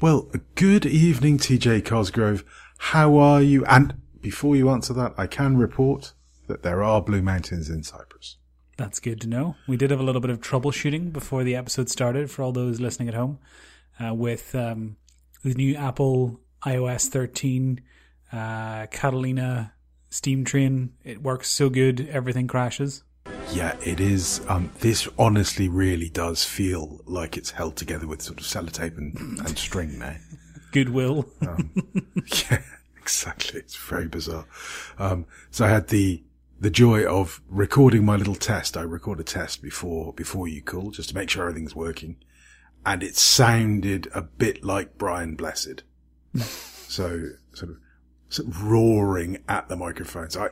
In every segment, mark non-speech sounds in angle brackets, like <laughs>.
Well, good evening, TJ Cosgrove. How are you? And before you answer that, I can report that there are Blue Mountains in Cyprus. That's good to know. We did have a little bit of troubleshooting before the episode started for all those listening at home uh, with um, the new Apple iOS 13 uh, Catalina Steam Train. It works so good, everything crashes. Yeah, it is. Um, this honestly really does feel like it's held together with sort of sellotape and, <laughs> and string now. Goodwill. Um, <laughs> yeah, exactly. It's very bizarre. Um, so I had the the joy of recording my little test. I record a test before before you call, just to make sure everything's working, and it sounded a bit like Brian Blessed. <laughs> so sort of, sort of roaring at the microphone. So I,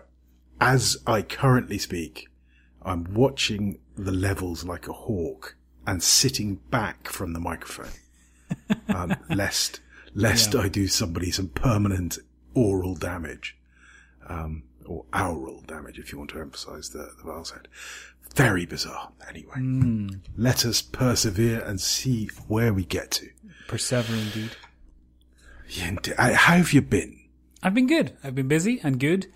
as I currently speak, I'm watching the levels like a hawk and sitting back from the microphone, <laughs> um, lest lest Yeah. I do somebody some permanent oral damage, um, or aural damage if you want to emphasise the, the vowel sound. Very bizarre. Anyway, let us persevere and see where we get to. Persevere indeed. Yeah. Uh, How have you been? I've been good. I've been busy and good,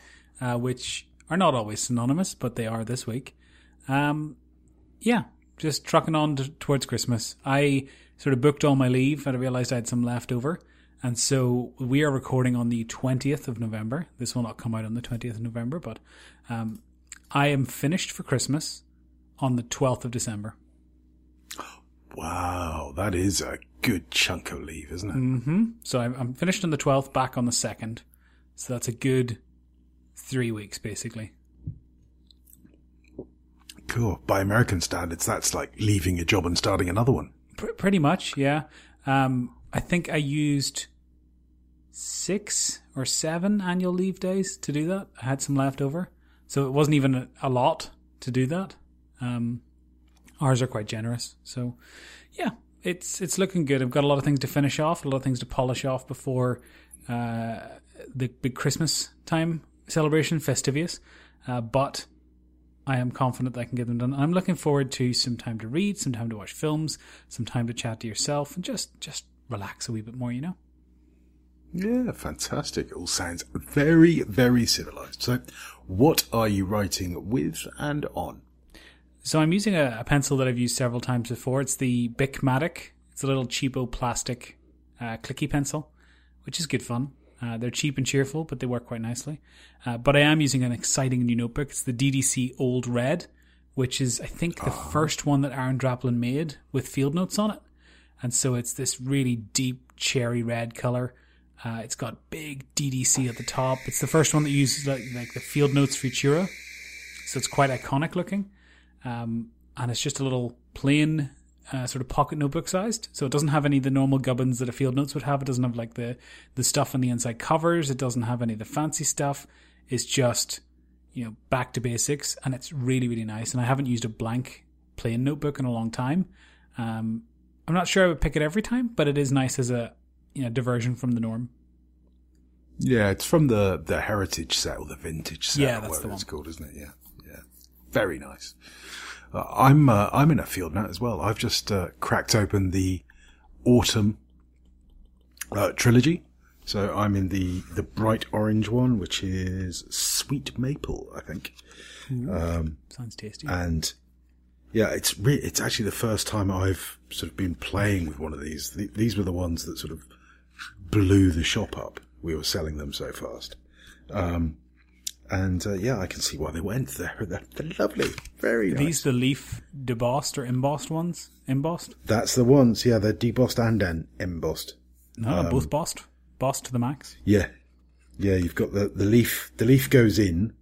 uh, which are not always synonymous, but they are this week. Um, yeah, just trucking on t- towards Christmas. I sort of booked all my leave and I realized I had some left over. And so we are recording on the 20th of November. This will not come out on the 20th of November, but um, I am finished for Christmas on the 12th of December. Wow, that is a good chunk of leave, isn't it? hmm So I'm, I'm finished on the 12th, back on the 2nd. So that's a good three weeks, basically. Cool. By American standards, that's like leaving a job and starting another one. Pr- pretty much, yeah. Um, I think I used six or seven annual leave days to do that. I had some left over, so it wasn't even a, a lot to do that. Um, ours are quite generous, so yeah, it's it's looking good. I've got a lot of things to finish off, a lot of things to polish off before uh, the big Christmas time celebration, Festivius. Uh, but I am confident that I can get them done. I'm looking forward to some time to read, some time to watch films, some time to chat to yourself, and just just relax a wee bit more. You know. Yeah, fantastic. It all sounds very, very civilized. So, what are you writing with and on? So I'm using a, a pencil that I've used several times before. It's the Bicmatic. It's a little cheapo plastic uh, clicky pencil, which is good fun. Uh, they're cheap and cheerful, but they work quite nicely. Uh, but I am using an exciting new notebook. It's the DDC Old Red, which is I think the first one that Aaron Draplin made with field notes on it. And so it's this really deep cherry red color. Uh, it's got big DDC at the top. It's the first one that uses like, like the field notes Futura, so it's quite iconic looking. Um, and it's just a little plain uh, sort of pocket notebook sized. So it doesn't have any of the normal gubbins that a field notes would have. It doesn't have like the the stuff on the inside covers. It doesn't have any of the fancy stuff. It's just you know back to basics, and it's really really nice. And I haven't used a blank plain notebook in a long time. Um, I'm not sure I would pick it every time, but it is nice as a you know diversion from the norm. Yeah, it's from the, the heritage set or the vintage set, Yeah, that's whatever the it's called, isn't it? Yeah, yeah, very nice. Uh, I'm uh, I'm in a field now as well. I've just uh, cracked open the autumn uh, trilogy, so I'm in the the bright orange one, which is sweet maple, I think. Sounds tasty. and yeah, it's re- it's actually the first time I've sort of been playing with one of these. Th- these were the ones that sort of blew the shop up. We were selling them so fast, um, and uh, yeah, I can see why they went. They're <laughs> they're, they're lovely, very Are nice. these the leaf debossed or embossed ones? Embossed? That's the ones. Yeah, they're debossed and then embossed. No, Um, both bossed. Bossed to the max. Yeah, yeah. You've got the the leaf. The leaf goes in,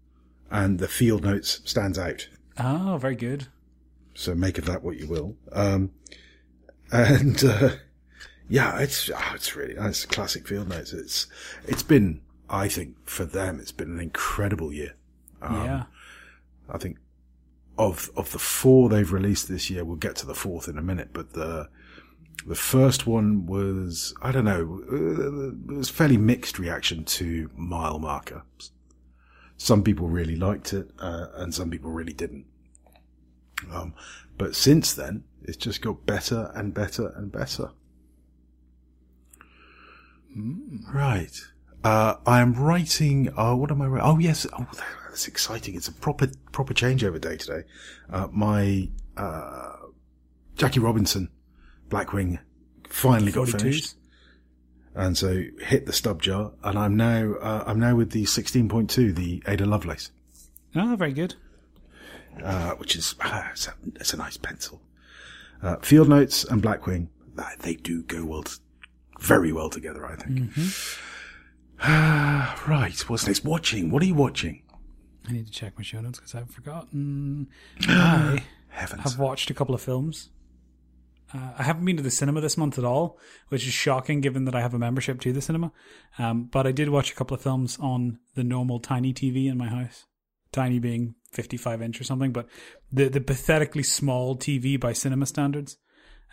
and the field notes stands out. Oh, very good. So make of that what you will. Um, and, uh, yeah, it's, oh, it's really nice. Classic field notes. It's, it's been, I think for them, it's been an incredible year. Um, yeah. I think of, of the four they've released this year, we'll get to the fourth in a minute, but the, the first one was, I don't know, uh, it was fairly mixed reaction to Mile Marker. Some people really liked it, uh, and some people really didn't. Um, but since then, it's just got better and better and better. Right. Uh, I am writing. Uh, what am I writing? Oh yes. Oh, that's exciting. It's a proper proper changeover day today. Uh, my uh, Jackie Robinson Blackwing finally got 42s. finished, and so hit the stub jar, and I'm now uh, I'm now with the 16.2, the Ada Lovelace, Oh, very good. uh, which is ah, it's, a, it's a nice pencil. Uh, Field Notes and Blackwing, they do go well, very well together, I think. Ah, <sighs> right. What's next? Watching. What are you watching? I need to check my show notes because I've forgotten. <gasps> I Heavens. have watched a couple of films. Uh, I haven't been to the cinema this month at all, which is shocking given that I have a membership to the cinema. Um, but I did watch a couple of films on the normal tiny TV in my house. Tiny being 55 inch or something, but the, the pathetically small TV by cinema standards.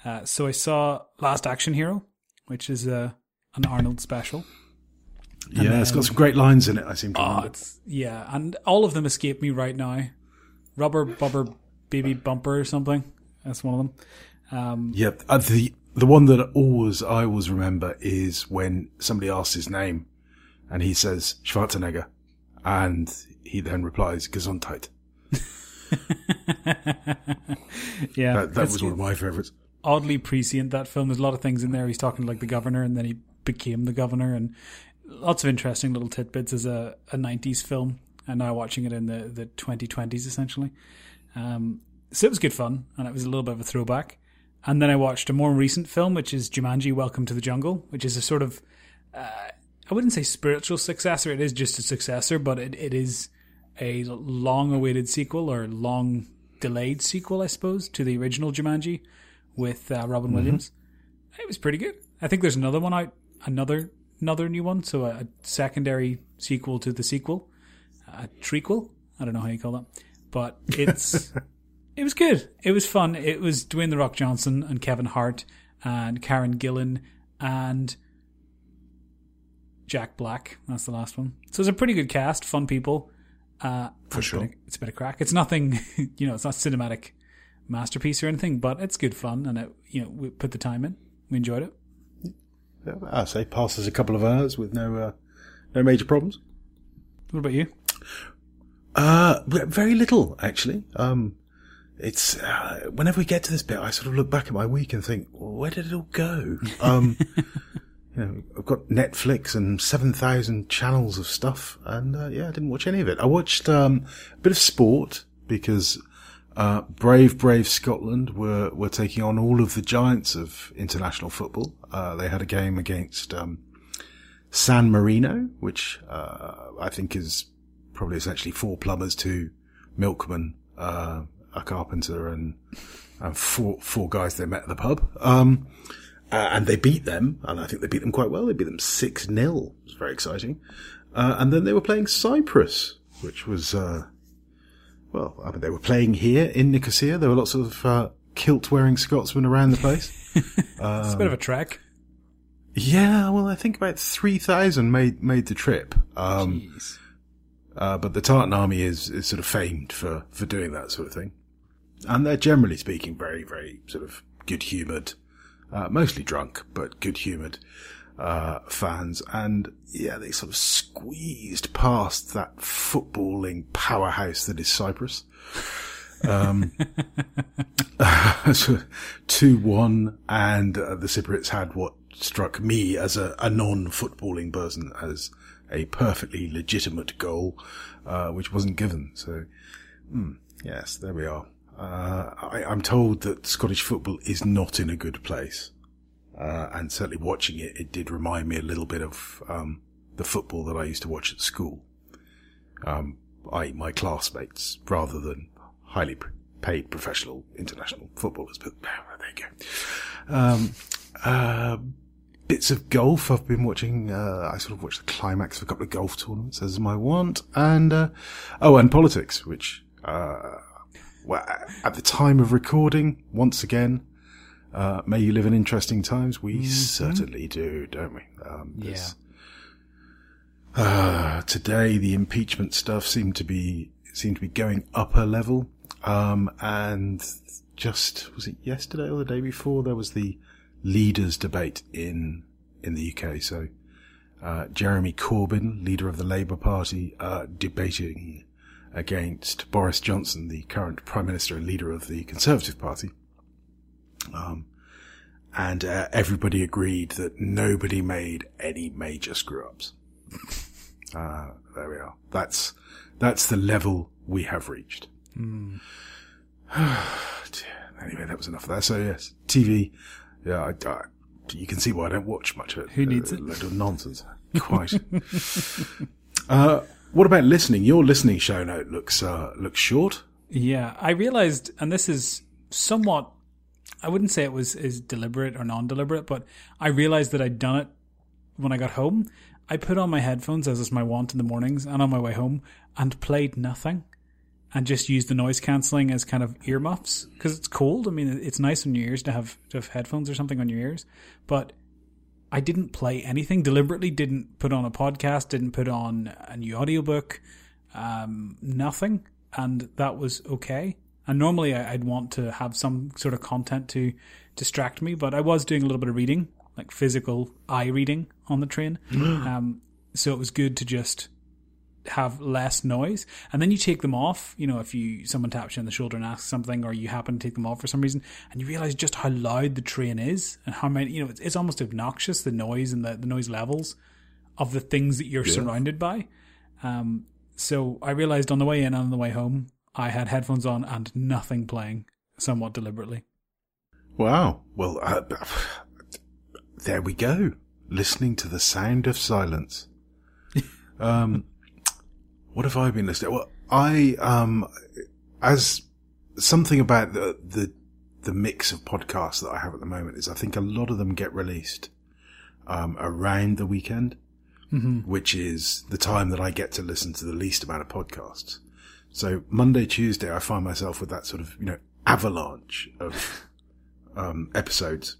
Uh, so I saw Last Action Hero, which is uh, an Arnold special. Yeah, it's got some great lines in it. I seem to Oh, yeah, and all of them escape me right now. Rubber Bubber Baby Bumper or something. That's one of them. Um, Yeah, uh, the the one that always I always remember is when somebody asks his name, and he says Schwarzenegger, and he then replies Gesundheit. <laughs> yeah, That, that was one of my favourites. oddly prescient. That film. There's a lot of things in there. He's talking like the governor, and then he became the governor, and lots of interesting little tidbits as a, a 90s film. And now watching it in the the 2020s essentially. Um, so it was good fun, and it was a little bit of a throwback. And then I watched a more recent film, which is Jumanji: Welcome to the Jungle, which is a sort of uh, I wouldn't say spiritual successor. It is just a successor, but it, it is a long-awaited sequel or long delayed sequel, I suppose, to the original Jumanji with uh, Robin Williams. It was pretty good. I think there's another one out, another another new one, so a, a secondary sequel to the sequel, a trequel. I don't know how you call that, but it's <laughs> it was good. It was fun. It was Dwayne the Rock Johnson and Kevin Hart and Karen Gillan and Jack Black. That's the last one. So it's a pretty good cast, fun people. Uh, For it's a sure. of- it's a bit of crack. It's nothing, <laughs> you know, it's not cinematic masterpiece or anything, but it's good fun, and it, you know, we put the time in. We enjoyed it. I say passes a couple of hours with no uh, no major problems. What about you? Uh, very little actually. Um, it's uh, whenever we get to this bit, I sort of look back at my week and think, well, where did it all go? <laughs> Um, you know, I've got Netflix and seven thousand channels of stuff, and uh, yeah, I didn't watch any of it. I watched um, a bit of sport because uh, brave, brave Scotland were were taking on all of the giants of international football. Uh, they had a game against um, San Marino, which uh, I think is probably essentially four plumbers, two milkmen, uh, a carpenter, and, and four four guys they met at the pub. Um, uh, and they beat them, and I think they beat them quite well. They beat them six 0 It was very exciting. Uh, and then they were playing Cyprus, which was uh, well, I mean, they were playing here in Nicosia. There were lots of uh, kilt-wearing Scotsmen around the place. <laughs> it's a bit of a trek. yeah, well, I think about three thousand made made the trip. Um. Uh, but the Tartan Army is, is sort of famed for, for doing that sort of thing. And they're generally speaking very, very sort of good humoured, uh, mostly drunk, but good humoured, uh, fans. And yeah, they sort of squeezed past that footballing powerhouse that is Cyprus. Um, <laughs> so 2-1 and uh, the Cypriots had what struck me as a, a non-footballing person as a perfectly legitimate goal, uh, which wasn't given. So, mm, yes, there we are. Uh, I, I'm told that Scottish football is not in a good place. Uh, and certainly watching it, it did remind me a little bit of, um, the football that I used to watch at school. Um, I, my classmates, rather than highly paid professional international footballers, but there you go. Um, uh, bits of golf. I've been watching, uh, I sort of watched the climax of a couple of golf tournaments as my want. And, uh, oh, and politics, which, uh, well, at the time of recording, once again, uh, may you live in interesting times. We certainly do, don't we? Um, there's- uh, today the impeachment stuff seemed to be, seemed to be going up a level. Um, and just, was it yesterday or the day before? There was the leaders debate in, in the UK. So, uh, Jeremy Corbyn, leader of the Labour Party, uh, debating against Boris Johnson, the current Prime Minister and leader of the Conservative Party. Um, and uh, everybody agreed that nobody made any major screw ups. <laughs> uh, there we are. That's that's the level we have reached. Hmm. <sighs> anyway, that was enough of that. So yes, TV. Yeah, I, I, you can see why I don't watch much of it. Who needs a, it? Load of nonsense. Quite. <laughs> uh, what about listening? Your listening show note looks uh, looks short. Yeah, I realized, and this is somewhat. I wouldn't say it was is deliberate or non-deliberate, but I realized that I'd done it when I got home. I put on my headphones as is my wont in the mornings, and on my way home, and played nothing, and just used the noise cancelling as kind of earmuffs because it's cold. I mean, it's nice on your ears to have to have headphones or something on your ears, but I didn't play anything deliberately. Didn't put on a podcast. Didn't put on a new audiobook. Um, nothing, and that was okay. And normally I'd want to have some sort of content to distract me, but I was doing a little bit of reading, like physical eye reading on the train. <gasps> um, so it was good to just have less noise. And then you take them off, you know, if you someone taps you on the shoulder and asks something or you happen to take them off for some reason and you realize just how loud the train is and how many, you know, it's, it's almost obnoxious the noise and the, the noise levels of the things that you're surrounded by. Um, so I realized on the way in and on the way home, I had headphones on and nothing playing somewhat deliberately. Wow. Well, uh, there we go. Listening to the sound of silence. <laughs> um, what have I been listening? To? Well, I um, as something about the the the mix of podcasts that I have at the moment is I think a lot of them get released um, around the weekend, which is the time that I get to listen to the least amount of podcasts. So Monday, Tuesday, I find myself with that sort of you know avalanche of <laughs> um, episodes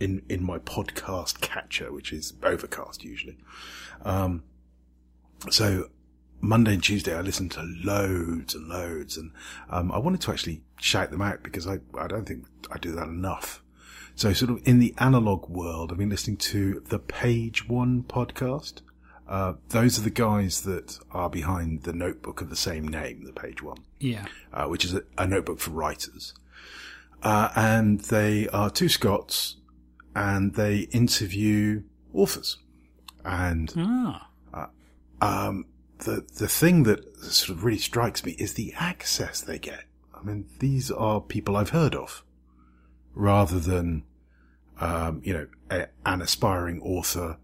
in in my podcast catcher, which is Overcast usually. Um, so Monday and Tuesday, I listen to loads and loads, and um, I wanted to actually shout them out because I I don't think I do that enough. So sort of in the analog world, I've been listening to the Page One podcast. Uh, those are the guys that are behind the notebook of the same name, the Page One Yeah. uh, which is a, a notebook for writers. Uh, and they are two Scots and they interview authors. And, Ah. um, the, the thing that sort of really strikes me is the access they get. I mean, these are people I've heard of rather than, um, you know, a, an aspiring author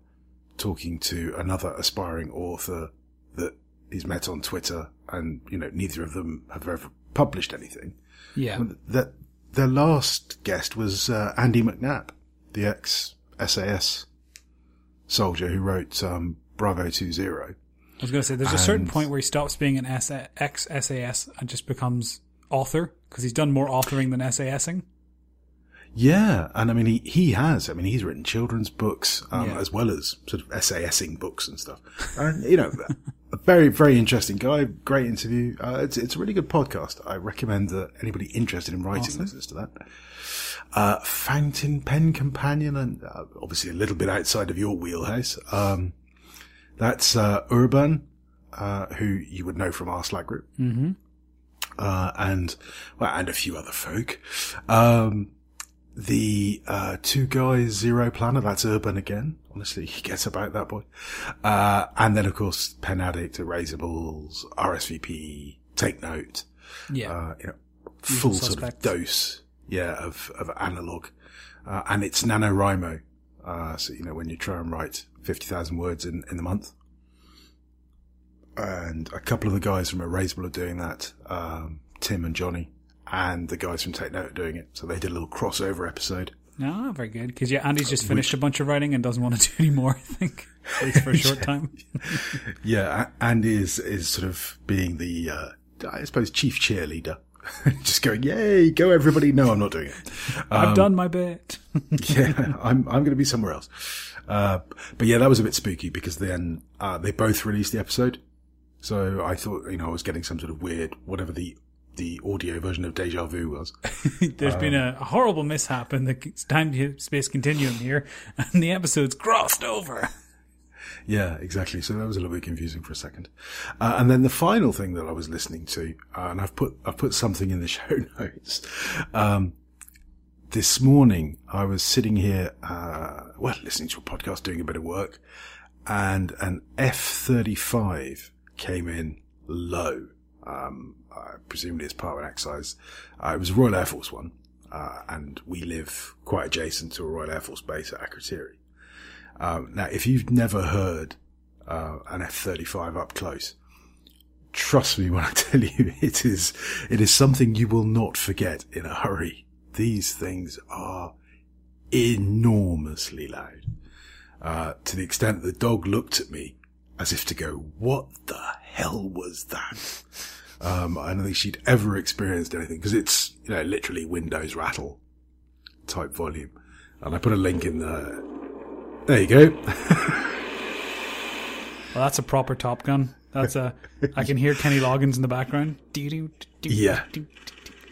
talking to another aspiring author that is met on Twitter and, you know, neither of them have ever published anything. Yeah. That their last guest was uh, Andy McNab, the ex SAS soldier who wrote um, Bravo Two Zero. I was going to say, there's a certain point where he stops being an ex SAS and just becomes author because he's done more authoring than SASing. Yeah, and I mean he he has. I mean he's written children's books um, Yeah. as well as sort of SASing books and stuff. And you know, a very very interesting guy. Great interview. Uh, it's it's a really good podcast. I recommend that anybody interested in writing listens to that. Uh, Fountain Pen Companion, and uh, obviously a little bit outside of your wheelhouse. Um, that's uh, Urban, uh, who you would know from our Slack group, mm-hmm. uh, and well, and a few other folk. Um, the uh, two guys zero planner that's urban again. Honestly he gets about that boy. Uh, and then of course pen addict erasables rsvp take note. Yeah. uh, you know full sort of dose yeah of of analog. Uh, and it's nanowrimo. Uh, so you know when you try and write 50000 words in in the month. And a couple of the guys from erasable are doing that. Um, tim and johnny and the guys from take note are doing it so they did a little crossover episode no, very good. Because yeah, Andy's just finished a bunch of writing and doesn't want to do any more. <laughs> I think, at least for a <laughs> short time. <laughs> Yeah, Andy is is sort of being the uh, I suppose chief cheerleader, just going, "Yay, go everybody!" No, I'm not doing it. I've done my bit. yeah, I'm I'm going to be somewhere else. Uh, but yeah, that was a bit spooky because then uh, they both released the episode, so I thought you know I was getting some sort of weird whatever the the audio version of Deja Vu was. <laughs> There's been a, horrible mishap in the time space continuum here, <laughs> and the episode's crossed over. <laughs> Yeah, exactly. So that was a little bit confusing for a second. Uh, and then the final thing that I was listening to, uh, and I've put, I've put something in the show notes. Um, this morning I was sitting here, uh, well, listening to a podcast, doing a bit of work and an F-35 came in low. Um, uh, presumably as part of an exercise. Uh, it was a Royal Air Force one. Uh, and we live quite adjacent to a Royal Air Force base at Akrotiri. Um, now, if you've never heard uh, an F-35 up close, trust me when I <laughs> tell you, it is it is something you will not forget in a hurry. These things are enormously loud, uh, to the extent that the dog looked at me as if to go, "What the hell was that?" <laughs> Um, I don't think she'd ever experienced anything because it's you know literally Windows rattle type volume, and I put a link in the there you go. <laughs> well, that's a proper Top Gun. That's a. I can hear Kenny Loggins in the background. Yeah,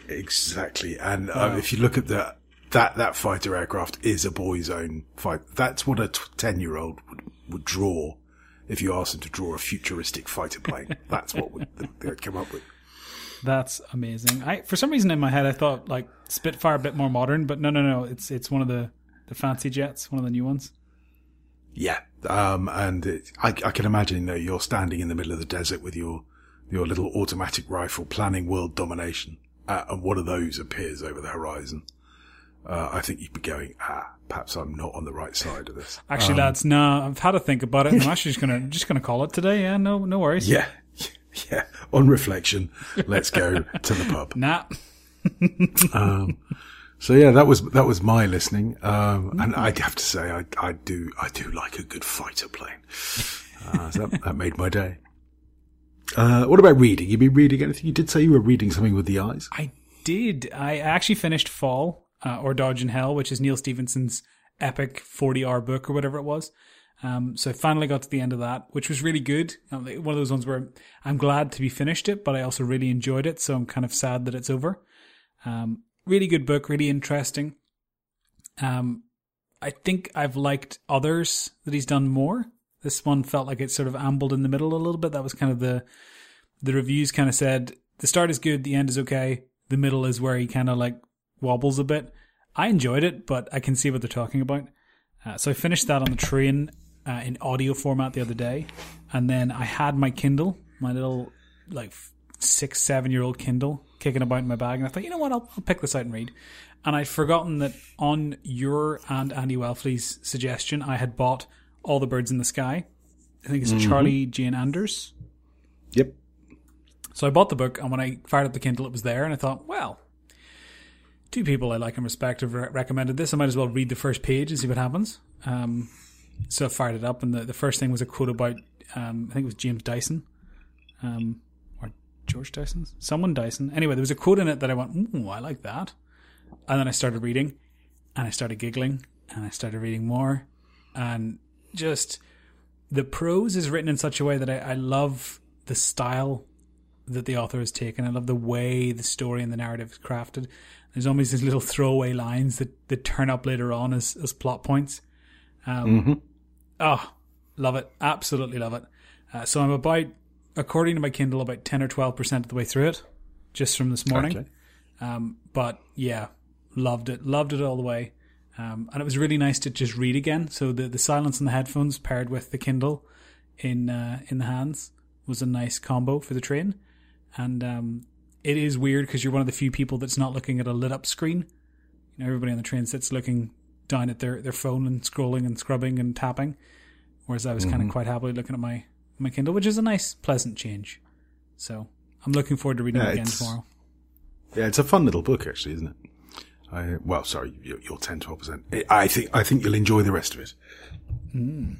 exactly. And um, if you look at the that that fighter aircraft is a boy's own fight. That's what a ten year old would would draw if you asked them to draw a futuristic fighter plane. <laughs> That's what would, they'd come up with. That's amazing. I for some reason in my head I thought like Spitfire a bit more modern, but no, no, no. It's it's one of the the fancy jets, one of the new ones. Yeah, um, and it, I, I, can imagine that you're standing in the middle of the desert with your your little automatic rifle, planning world domination, uh, and one of those appears over the horizon. Uh, I think you'd be going, ah, perhaps I'm not on the right side of this. Actually, um, lads, no, I've had to think about it. I'm actually just gonna just gonna call it today. Yeah, no, no worries. Yeah, <laughs> yeah. On reflection, let's go to the pub. Nah. <laughs> um, so yeah, that was that was my listening, um, and I have to say, I, I do I do like a good fighter plane. Uh, so that, that, made my day. Uh, what about reading? You been reading anything? You did say you were reading something with the eyes. I did. I actually finished Fall uh, or Dodge in Hell, which is Neal Stephenson's epic forty-hour book or whatever it was. Um, so I finally got to the end of that, which was really good. Um, one of those ones where I'm glad to be finished it, but I also really enjoyed it. So I'm kind of sad that it's over. Um, really good book, really interesting. Um, I think I've liked others that he's done more. This one felt like it sort of ambled in the middle a little bit. That was kind of the the reviews kind of said the start is good, the end is okay, the middle is where he kind of like wobbles a bit. I enjoyed it, but I can see what they're talking about. Uh, so I finished that on the train uh, in audio format the other day, and then I had my Kindle, my little like six, seven year old Kindle kicking about in my bag, and I thought, you know what, I'll, I'll pick this out and read. And I'd forgotten that on your and Andy Welfle's suggestion, I had bought All the Birds in the Sky. I think it's mm-hmm. Charlie Jane Anders. Yep. So I bought the book, and when I fired up the Kindle, it was there, and I thought, well, two people I like and respect have re- recommended this. I might as well read the first page and see what happens. Um, so I fired it up, and the, the first thing was a quote about, um, I think it was James Dyson. Um, or George Dyson? Someone Dyson. Anyway, there was a quote in it that I went, ooh, I like that. And then I started reading and I started giggling and I started reading more. And just the prose is written in such a way that I, I love the style that the author has taken. I love the way the story and the narrative is crafted. There's always these little throwaway lines that, that turn up later on as, as plot points. Um, mm-hmm. Oh, love it. Absolutely love it. Uh, so I'm about according to my Kindle, about 10 or 12% of the way through it, just from this morning. Okay. Um, but yeah, loved it. Loved it all the way. Um, and it was really nice to just read again. So the, the silence in the headphones paired with the Kindle in uh, in the hands was a nice combo for the train. And um, it is weird because you're one of the few people that's not looking at a lit up screen. You know, everybody on the train sits looking down at their, their phone and scrolling and scrubbing and tapping. Whereas I was mm-hmm. kind of quite happily looking at my my Kindle, which is a nice, pleasant change. So I'm looking forward to reading yeah, it again tomorrow. Yeah, it's a fun little book, actually, isn't it? I, well, sorry, you're, you're 10, 12%. I think, I think you'll enjoy the rest of it. Mm.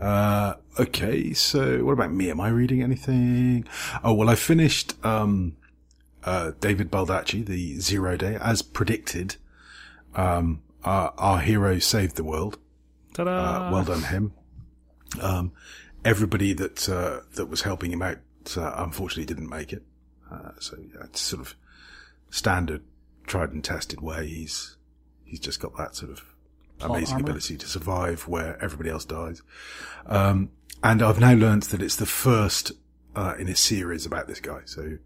Uh, okay, so what about me? Am I reading anything? Oh, well, I finished, um, uh, David Baldacci, the Zero Day, as predicted. Um, our, our hero saved the world. Ta-da! Uh, well done him. Um, everybody that uh, that was helping him out uh, unfortunately didn't make it. Uh, so yeah, it's sort of standard, tried and tested way. He's he's just got that sort of amazing armor. ability to survive where everybody else dies. Um, and I've now learned that it's the first uh, in a series about this guy. So,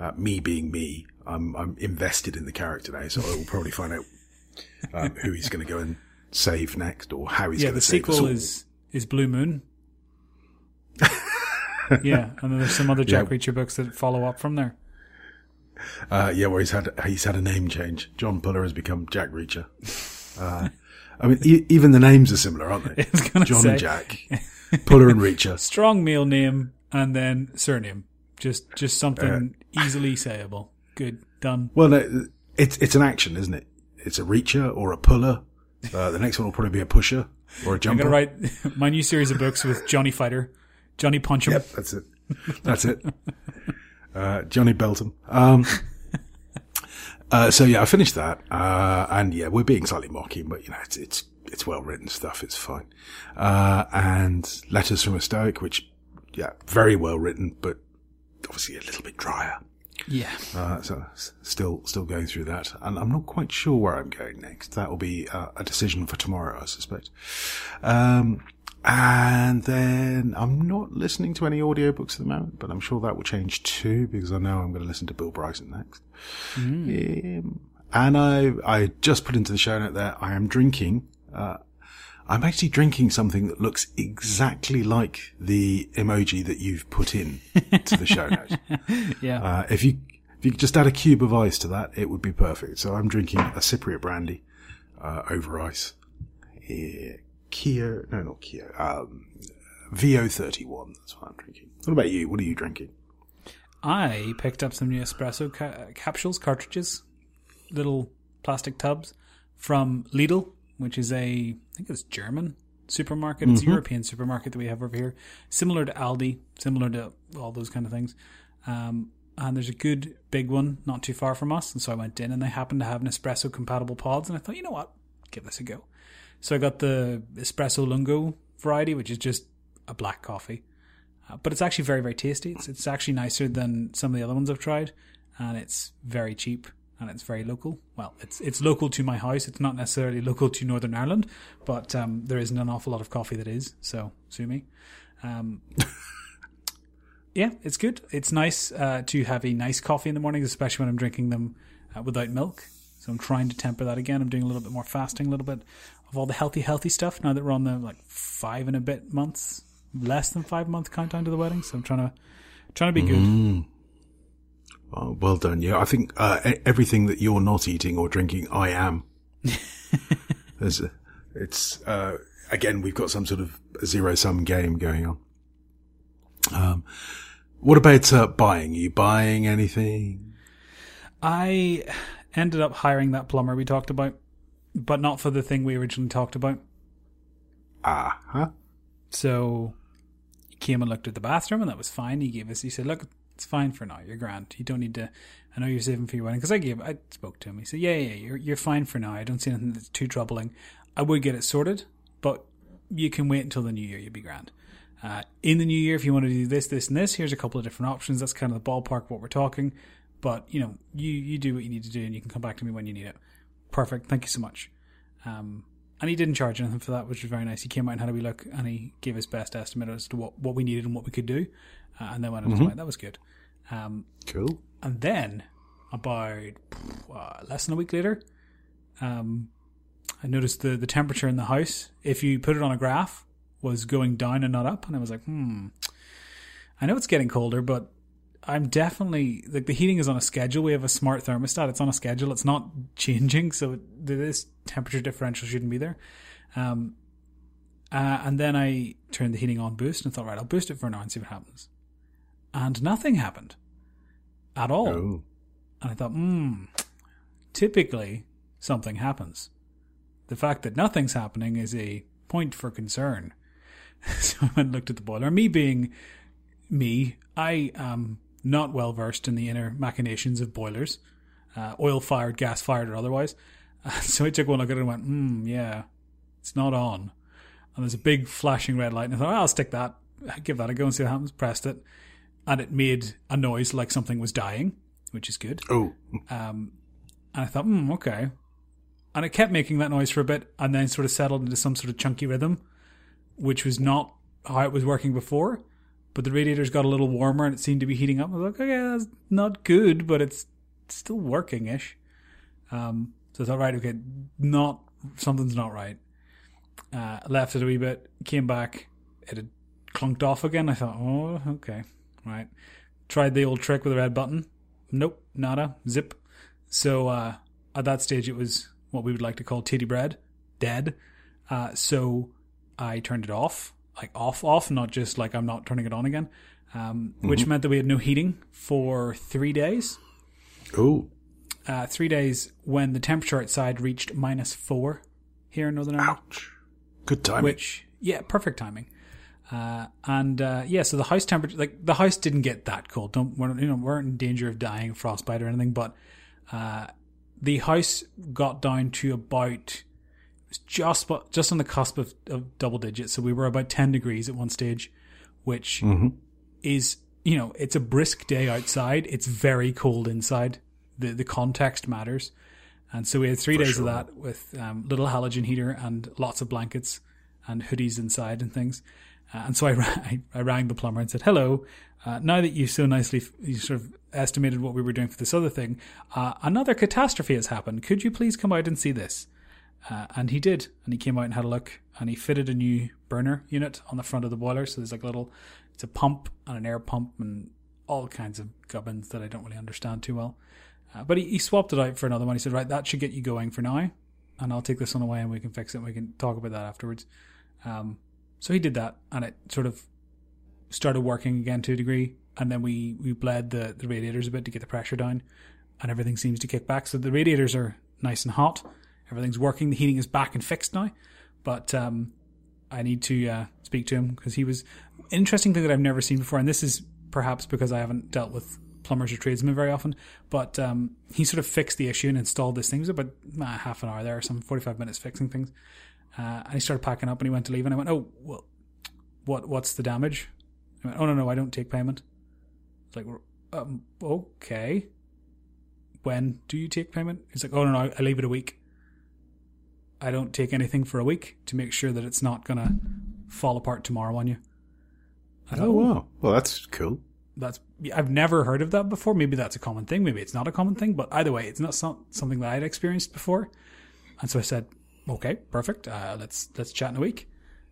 uh, me being me, I'm I'm invested in the character now. So I will probably find out um, who he's going to go and save next, or how he's yeah, going the to save us sequel all. is is Blue Moon. <laughs> yeah, and then there's some other Jack Yeah. Reacher books that follow up from there. Uh, yeah, where he's had he's had a name change. John Puller has become Jack Reacher. Uh, I mean, e- even the names are similar, aren't they? <laughs> John say and Jack, Puller and Reacher. <laughs> strong male name and then surname. Just just something Uh, easily sayable. Good, done. Well, no, it's it's an action, isn't it? It's a Reacher or a Puller. Uh, the next one will probably be a pusher or a jumper. I'm gonna write <laughs> my new series of books with Johnny Fighter, Johnny Punch'em. Yep, that's it. That's it. Uh, Johnny Belton. Um, uh, so yeah, I finished that, uh, and yeah, we're being slightly mocking, but you know, it's it's it's well written stuff. It's fine. Uh, and Letters from a Stoic, which yeah, very well written, but obviously a little bit drier. Yeah. Uh, so still, still going through that, and I'm not quite sure where I'm going next. That will be uh, a decision for tomorrow, I suspect. Um, and then I'm not listening to any audiobooks at the moment, but I'm sure that will change too because I know I'm going to listen to Bill Bryson next. Um, and I, I just put into the show note there. I am drinking. Uh, I'm actually drinking something that looks exactly like the emoji that you've put in to the show note. <laughs> Yeah. Uh, if you if you could just add a cube of ice to that, it would be perfect. So I'm drinking a Cypriot brandy uh, over ice. Eh, Kia, no, not Kia. Um, VO31. That's what I'm drinking. What about you? What are you drinking? I picked up some new espresso ca- capsules, cartridges, little plastic tubs from Lidl, which is a, I think it's German supermarket. It's a European supermarket that we have over here. Similar to Aldi, similar to all those kind of things. Um, and there's a good big one not too far from us. And so I went in and they happened to have an espresso compatible pods. And I thought, you know what? Give this a go. So I got the espresso lungo variety, which is just a black coffee. Uh, but it's actually very, very tasty. It's, it's actually nicer than some of the other ones I've tried, and it's very cheap and it's very local. Well, it's it's local to my house. It's not necessarily local to Northern Ireland, but um, there isn't an awful lot of coffee that is. So sue me. Um, <laughs> yeah, it's good. It's nice uh, to have a nice coffee in the mornings, especially when I'm drinking them uh, without milk. So I'm trying to temper that again. I'm doing a little bit more fasting, a little bit of all the healthy, healthy stuff. Now that we're on the like five and a bit months, less than five month countdown to the wedding. So I'm trying to trying to be good. Oh, well done. Yeah, I think uh, everything that you're not eating or drinking, I am. <laughs> A, it's uh, again, we've got some sort of zero sum game going on. Um, what about uh, buying? Are you buying anything? I ended up hiring that plumber we talked about, but not for the thing we originally talked about. Ah, huh? So came and looked at the bathroom, and that was fine. He gave us, he said, "Look, it's fine for now. You're grand. You don't need to. I know you're saving for your wedding." Because I gave, I spoke to him. He said, "Yeah, yeah, you're you're fine for now. I don't see anything that's too troubling. I would get it sorted, but you can wait until the new year. You'll be grand." Uh, in the new year, if you want to do this, this, and this, here's a couple of different options. That's kind of the ballpark what we're talking. But you know, you you do what you need to do, and you can come back to me when you need it. Perfect. Thank you so much. Um, and he didn't charge anything for that, which was very nice. He came out and had a wee look, and he gave his best estimate as to what, what we needed and what we could do, uh, and then went his way. That was good. Um, Cool. and then about uh, less than a week later, um, I noticed the the temperature in the house, if you put it on a graph, was going down and not up, and I was like, hmm. I know it's getting colder, but I'm definitely like the heating is on a schedule. We have a smart thermostat; it's on a schedule. It's not changing, so this temperature differential shouldn't be there. Um, uh, and then I turned the heating on boost and thought, right, I'll boost it for an hour and see what happens. And nothing happened at all. Oh, And I thought, hmm, typically something happens. The fact that nothing's happening is a point for concern. <laughs> so I went and looked at the boiler. Me being me, I am not well versed in the inner machinations of boilers, uh, oil fired, gas fired, or otherwise. <laughs> so I took one look at it and went, hmm, yeah, it's not on. And there's a big flashing red light, and I thought, oh, I'll stick that, give that a go and see what happens. Pressed it, and it made a noise like something was dying, which is good. oh, Um, and I thought, hmm, okay. and it kept making that noise for a bit, and then sort of settled into some sort of chunky rhythm, which was not how it was working before. But the radiators got a little warmer, and it seemed to be heating up. I was like, okay, that's not good, but it's still working ish. Um, so I thought, right, okay, not something's not right. Uh, left it a wee bit, came back, it had clunked off again. I thought, oh, okay, right. Tried the old trick with the red button. Nope, nada, zip. So uh, at that stage, it was what we would like to call titty bread, dead. Uh, so I turned it off, like off, off, not just like I'm not turning it on again, um, which Mm-hmm. meant that we had no heating for three days. Oh, Uh, three days when the temperature outside reached minus four here in Northern Ireland ouch. Good timing. which yeah, perfect timing. Uh, and uh, yeah, so the house temperature, like the house didn't get that cold. Don't we're, you know weren't in danger of dying of frostbite or anything, but uh, the house got down to about was just just on the cusp of, of double digits. So we were about ten degrees at one stage, which is you know it's a brisk day outside. It's very cold inside. The the context matters. And so we had three days of that with um, little halogen heater and lots of blankets and hoodies inside and things. Uh, and so I, <laughs> I, I rang the plumber and said, "Hello, uh, now that you so nicely f- you sort of estimated what we were doing for this other thing, uh, another catastrophe has happened. Could you please come out and see this?" Uh, and he did, and he came out and had a look, and he fitted a new burner unit on the front of the boiler. So there's like a little, it's a pump and an air pump and all kinds of gubbins that I don't really understand too well. Uh, but he, he swapped it out for another one. He said, "Right, that should get you going for now, and I'll take this one away and we can fix it. and We can talk about that afterwards." Um, so he did that, and it sort of started working again to a degree. And then we we bled the the radiators a bit to get the pressure down, and everything seems to kick back. So the radiators are nice and hot. Everything's working. The heating is back and fixed now, but um, I need to uh, speak to him because he was interesting thing that I've never seen before, and this is perhaps because I haven't dealt with plumbers or tradesmen very often. But um, he sort of fixed the issue and installed this thing. It was about uh, half an hour there, some forty-five minutes fixing things. Uh, and he started packing up, and he went to leave, and I went, "Oh, well, what? What's the damage?" He went, "Oh no, no, I don't take payment." It's like, um, okay. When do you take payment? He's like, "Oh no, no, I leave it a week." I don't take anything for a week to make sure that it's not gonna fall apart tomorrow on you. Oh wow. Well, that's cool. that's I've never heard of that before. Maybe that's a common thing. Maybe it's not a common thing. But either way, it's not some, something that I'd experienced before. And so I said, "Okay, perfect. Uh, let's let's chat in a week."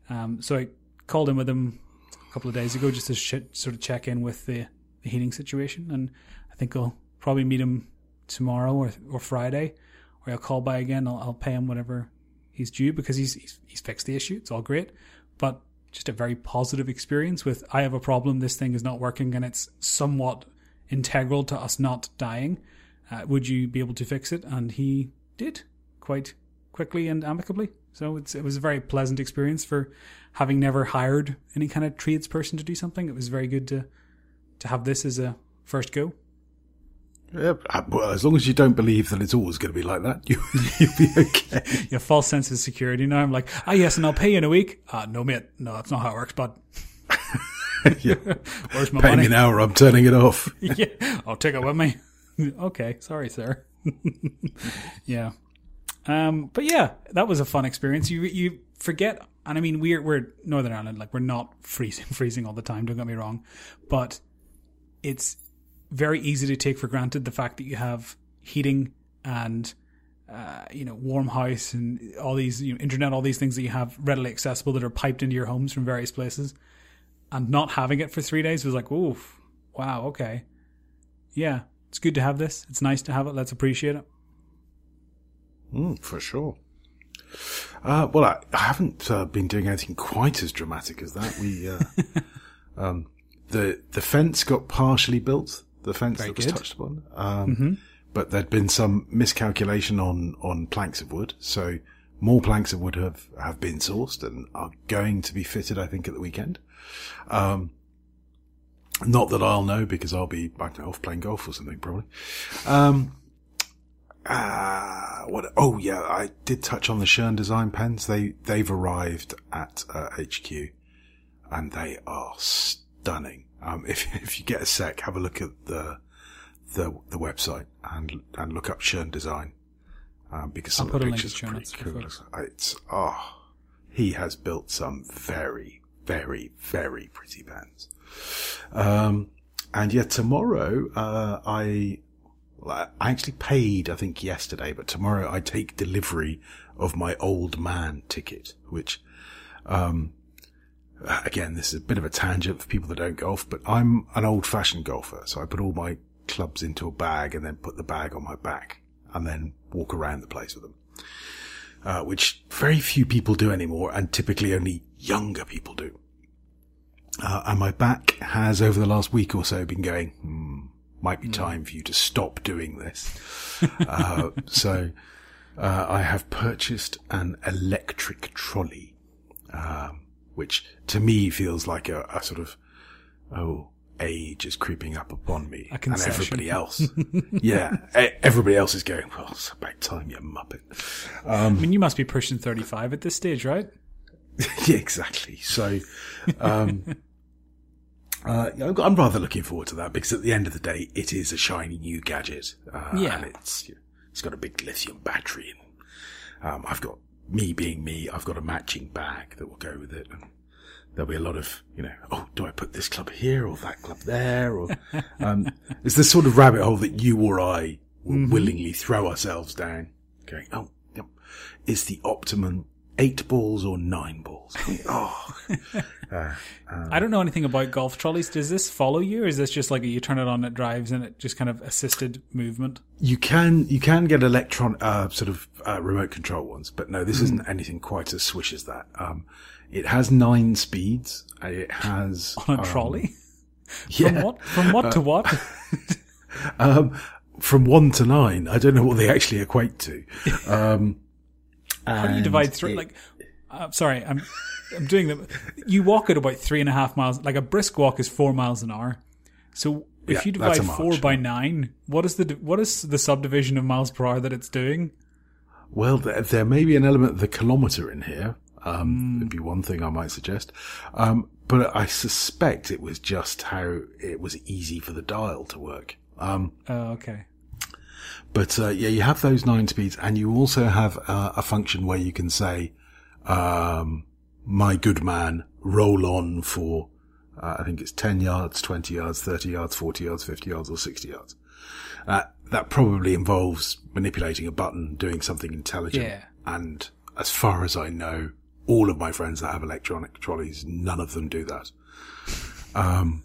Um, so I called in with him a couple of days ago just to sh- sort of check in with the, the heating situation, and I think I'll probably meet him tomorrow or or Friday, or I'll call by again. I'll, I'll pay him whatever he's due because he's, he's he's fixed the issue. It's all great, but just a very positive experience with I have a problem, this thing is not working, and it's somewhat integral to us not dying. Uh, would you be able to fix it? And he did quite quickly and amicably. So it was a very pleasant experience for having never hired any kind of tradesperson to do something. It was very good to to have this as a first go. Yeah, uh, well, as long as you don't believe that it's always going to be like that, <laughs> you, you'll be okay. Your false sense of security. Now I'm like, ah, yes, and I'll pay you in a week. Ah, no, mate, no, that's not how it works. But <laughs> yeah. <laughs> where's my Pay money? me now or I'm turning it off. yeah, I'll take it with me. okay, sorry, sir. yeah, um, but yeah, that was a fun experience. You you forget, and I mean we're we're Northern Ireland, like we're not freezing freezing all the time. Don't get me wrong, but it's very easy to take for granted the fact that you have heating and uh, you know warm house and all these you know, internet, all these things that you have readily accessible that are piped into your homes from various places, and not having it for three days was like, oof, wow, okay, yeah, it's good to have this. It's nice to have it. Let's appreciate it. Mm, for sure. Uh, well, I, I haven't uh, been doing anything quite as dramatic as that. We, uh, <laughs> um, the the fence got partially built. The fence Very that was good. touched upon, um, but there'd been some miscalculation on on planks of wood. So more planks of wood have have been sourced and are going to be fitted. I think at the weekend. Um, not that I'll know because I'll be I off playing golf or something probably. Um, uh, what? Oh yeah, I did touch on the Shern design pens. They they've arrived at uh, HQ, and they are stunning. Um, <laughs> if if you get a sec, have a look at the the the website and and look up Shern design, um, because some I'll of the pictures are pretty cool. It's oh, he has built some very, very, very pretty bands. Um, and yet tomorrow, uh, I, well, I actually paid, I think yesterday, but tomorrow I take delivery of my old man ticket, which, um, again, this is a bit of a tangent for people that don't golf, but I'm an old fashioned golfer. So I put all my clubs into a bag and then put the bag on my back and then walk around the place with them. Uh, which very few people do anymore and typically only younger people do. Uh, and my back has over the last week or so been going, hmm, might be time for you to stop doing this. <laughs> uh, so, uh, I have purchased an electric trolley, um, which to me feels like a, a sort of, oh, age is creeping up upon me. And everybody else. <laughs> yeah. Everybody else is going, well, it's about time, you muppet. I mean, you must be pushing 35 at this stage, right? <laughs> yeah, exactly. So, um, <laughs> uh, I'm rather looking forward to that because at the end of the day, it is a shiny new gadget. Uh, Yeah. and it's, it's got a big lithium battery and, um, I've got me being me. I've got a matching bag that will go with it. And there'll be a lot of, you know, oh, do I put this club here or that club there? Or, <laughs> um, it's the sort of rabbit hole that you or I will willingly throw ourselves down going, oh, yep. Is the optimum eight balls or nine balls? <laughs> oh, I don't know anything about golf trolleys. Does this follow you, or is this just like you turn it on, it drives, and it just kind of assisted movement? you can, you can get electron, uh, sort of, uh, remote control ones, but no, this isn't anything quite as swish as that. Um, it has nine speeds. It has <laughs> On a um, trolley? <laughs> Yeah, From what? From what to what? um, from one to nine. I don't know what they actually equate to. How do you divide three? Like, uh, sorry, I'm I'm doing the. You walk at about three and a half miles. Like a brisk walk is four miles an hour. So if Yeah, you divide four by nine, what is the what is the subdivision of miles per hour that it's doing? Well, there, there may be an element of the kilometre in here. Um, Would be one thing I might suggest. Um, but I suspect it was just how it was easy for the dial to work. Um, Oh, okay. But uh, yeah, you have those nine speeds, and you also have uh, a function where you can say, um, "My good man, roll on for." Uh, I think it's ten yards, twenty yards, thirty yards, forty yards, fifty yards, or sixty yards. Uh, that probably involves manipulating a button, doing something intelligent. Yeah. And as far as I know, all of my friends that have electronic trolleys, none of them do that. Um,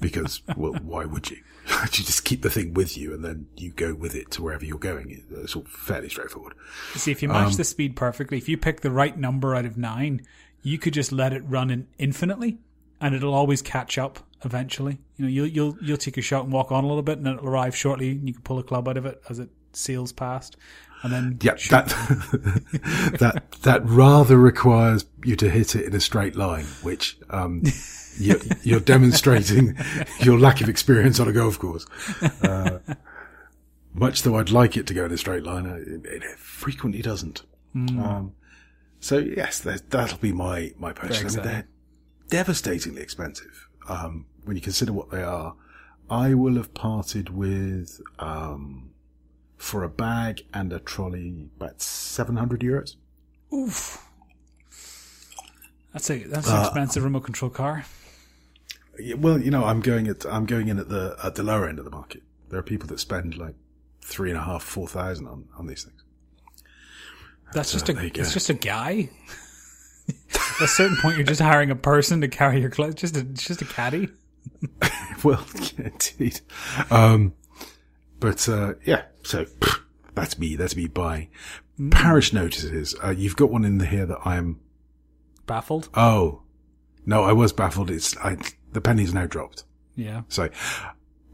because, well, why would you? <laughs> you just keep the thing with you and then you go with it to wherever you're going. It's all fairly straightforward. See, if you Um, match the speed perfectly, if you pick the right number out of nine, you could just let it run in infinitely, and it'll always catch up eventually. You know, you'll you'll you'll take a shot and walk on a little bit, and it'll arrive shortly, and you can pull a club out of it as it sails past, and then Yeah, shoot. that, <laughs> that, that rather requires you to hit it in a straight line, which, um, you're, you're demonstrating <laughs> your lack of experience on a golf course. Uh, much though I'd like it to go in a straight line, uh, it, it frequently doesn't. Um, so yes, that'll be my, my purchase. I mean, they're devastatingly expensive. Um, when you consider what they are, I will have parted with, um, for a bag and a trolley, about 700 euros. oof. That's a that's Uh, an expensive remote control car. Well, you know, I'm going at, I'm going in at the, at the lower end of the market. There are people that spend like three and a half, four thousand on, on these things. That's just so a it's just a guy. At a certain point, you're just hiring a person to carry your clothes. Just a just a caddy. <laughs> Well, yeah, <laughs> indeed. Um, but, uh, yeah, so pff, that's me, that's me buying. Parish notices. Uh, you've got one in the here that I'm, Baffled. oh, no, I was baffled. It's, I, the penny's now dropped. Yeah. So,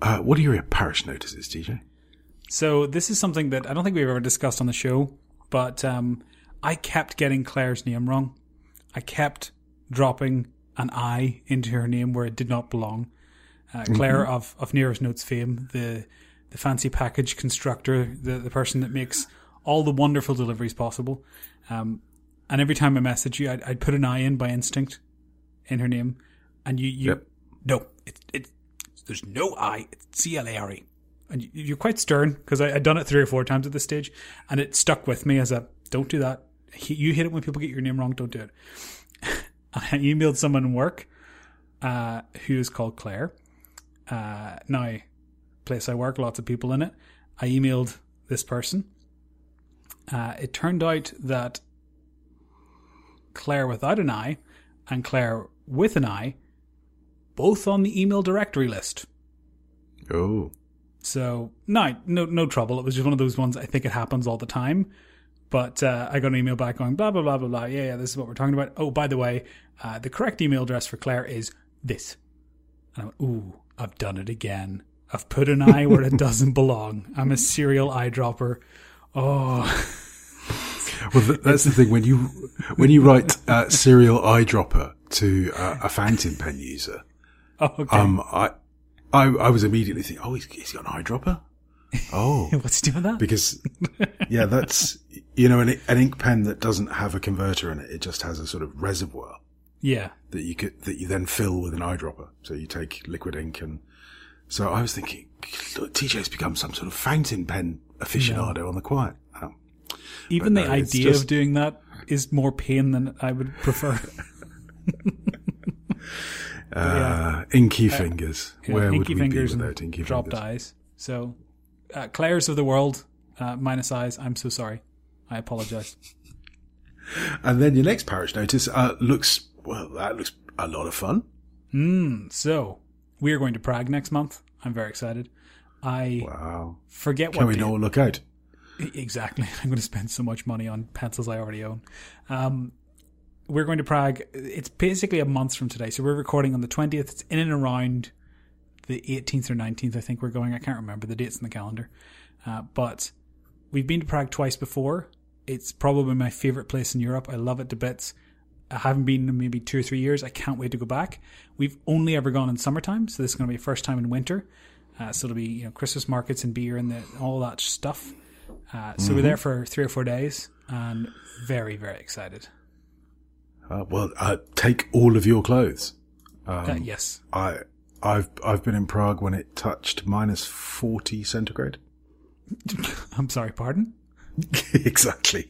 uh, what are your parish notices, TJ? So this is something that I don't think we've ever discussed on the show, but um, I kept getting Clare's name wrong. I kept dropping an I into her name where it did not belong. Uh, Clare of, of Nero's Notes fame, the the fancy package constructor, the, the person that makes all the wonderful deliveries possible. Um, and every time I message you, I'd, I'd put an I in by instinct in her name, and you you Yep. no, it it there's no I. It's C L A R E. and you- you're quite stern because I'd done it three or four times at this stage, and it stuck with me as a don't do that. You hate it when people get your name wrong. Don't do it. <laughs> I emailed someone in work uh, who is called Claire. Uh, now, place I work, lots of people in it. I emailed this person. Uh, it turned out that Clare without an I and Claire with an I, both on the email directory list. Oh. So no, no, no trouble. It was just one of those ones. I think it happens all the time. But uh, I got an email back going blah blah blah blah blah. Yeah, yeah, this is what we're talking about. Oh, by the way, uh, the correct email address for Claire is this. And I went, ooh, I've done it again. I've put an eye where it doesn't belong. I'm a serial eyedropper. Oh, Well, that's the thing when you when you write uh, serial eyedropper to uh, a fountain pen user. oh okay. Um, I, I, I was immediately thinking, oh, he's, he's got an eyedropper. Oh, <laughs> What's he doing that? because yeah, that's you know an, an ink pen that doesn't have a converter in it. It just has a sort of reservoir yeah. that you could that you then fill with an eyedropper. So you take liquid ink and so I was thinking, look, TJ's become some sort of fountain pen aficionado on the quiet. Um, Even But the no, idea just- of doing that is more pain than I would prefer. <laughs> uh, inky fingers. Yeah, Where would inky we fingers be without inky dropped fingers? eyes. So, uh, Clare's of the world, uh, minus eyes. I'm so sorry. I apologize. <laughs> And then your next parish notice uh, looks well. That looks a lot of fun. Hmm, so, we are going to Prague next month. I'm very excited. I Wow! forget Can what we day- not all look out? Exactly. <laughs> I'm going to spend so much money on pencils I already own. Um, we're going to Prague. It's basically a month from today. So we're recording on the 20th. It's in and around the 18th or 19th, I think we're going. I can't remember the dates in the calendar. Uh, but we've been to Prague twice before. It's probably my favorite place in Europe. I love it to bits. I haven't been in maybe two or three years. I can't wait to go back. We've only ever gone in summertime, so this is going to be first time in winter. Uh, so it'll be you know Christmas markets and beer and the, all that stuff. Uh, so we're there for three or four days and very very excited. Uh, well, uh, take all of your clothes. uh, yes, I, I've, I've been in Prague when it touched minus forty centigrade. <laughs> I'm sorry. Pardon. <laughs> exactly.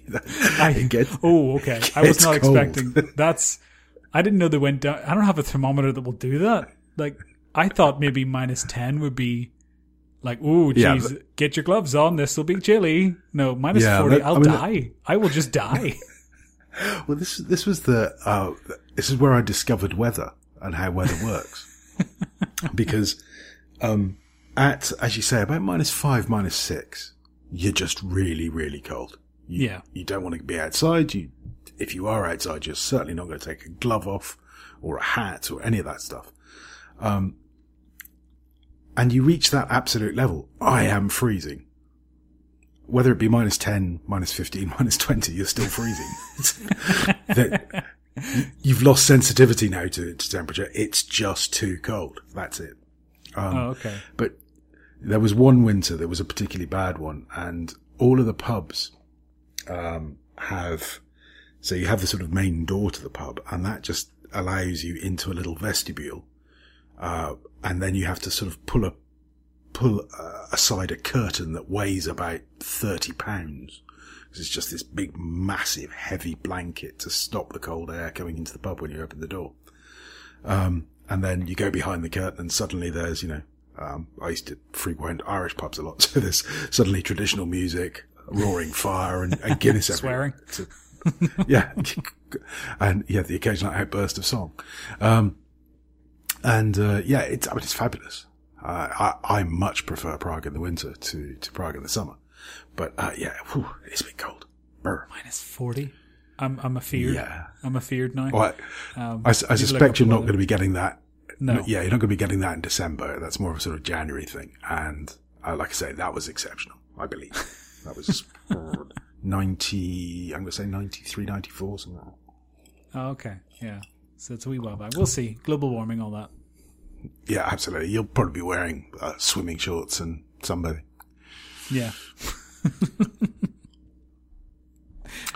I It gets- <laughs> oh okay. I was not cold. expecting that's. I didn't know they went down. I don't have a thermometer that will do that. Like I thought maybe minus ten would be like, ooh, Yeah, geez, get your gloves on. This will be chilly. No, minus Yeah, forty. that- I'll I mean, die. I will just die. <laughs> Well, this this was the uh, this is where I discovered weather and how weather works. because um, at as you say about minus five, minus six, you're just really, really cold. You, Yeah. you don't want to be outside. You, if you are outside, you're certainly not going to take a glove off or a hat or any of that stuff. Um, and you reach that absolute level. I am freezing. Whether it be minus 10, minus 15, <laughs> minus 20, you're still freezing. <laughs> That- You've lost sensitivity now to, to temperature. It's just too cold. That's it. Um, oh, okay. But there was one winter that was a particularly bad one, and all of the pubs um, have. So you have the sort of main door to the pub, and that just allows you into a little vestibule, uh, and then you have to sort of pull a pull uh, aside a curtain that weighs about thirty pounds. It's just this big, massive, heavy blanket to stop the cold air coming into the pub when you open the door. Um, and then you go behind the curtain and suddenly there's, you know, um, I used to frequent Irish pubs a lot. <laughs> So there's suddenly traditional music, roaring fire and, and Guinness. Swearing. <laughs> yeah. and yeah, the occasional outburst of song. Um, and, uh, yeah, it's, I mean, it's fabulous. Uh, I, I much prefer Prague in the winter to, to Prague in the summer. But, uh, yeah, whew, it's bit cold. Brr. Minus forty. I'm I'm afeared. Yeah. I'm afeared now. Well, Um, I, s- I look suspect you're not going to be getting that. No. Yeah, you're not going to be getting that in December. That's more of a sort of January thing. And uh, like I say, that was exceptional, I believe. <laughs> That was 90, I'm going to say 93, 94, something like. Oh, okay. Yeah. So it's a wee while back. We'll see. Global warming, all that. Yeah, absolutely. You'll probably be wearing uh, swimming shorts and somebody. Yeah. <laughs>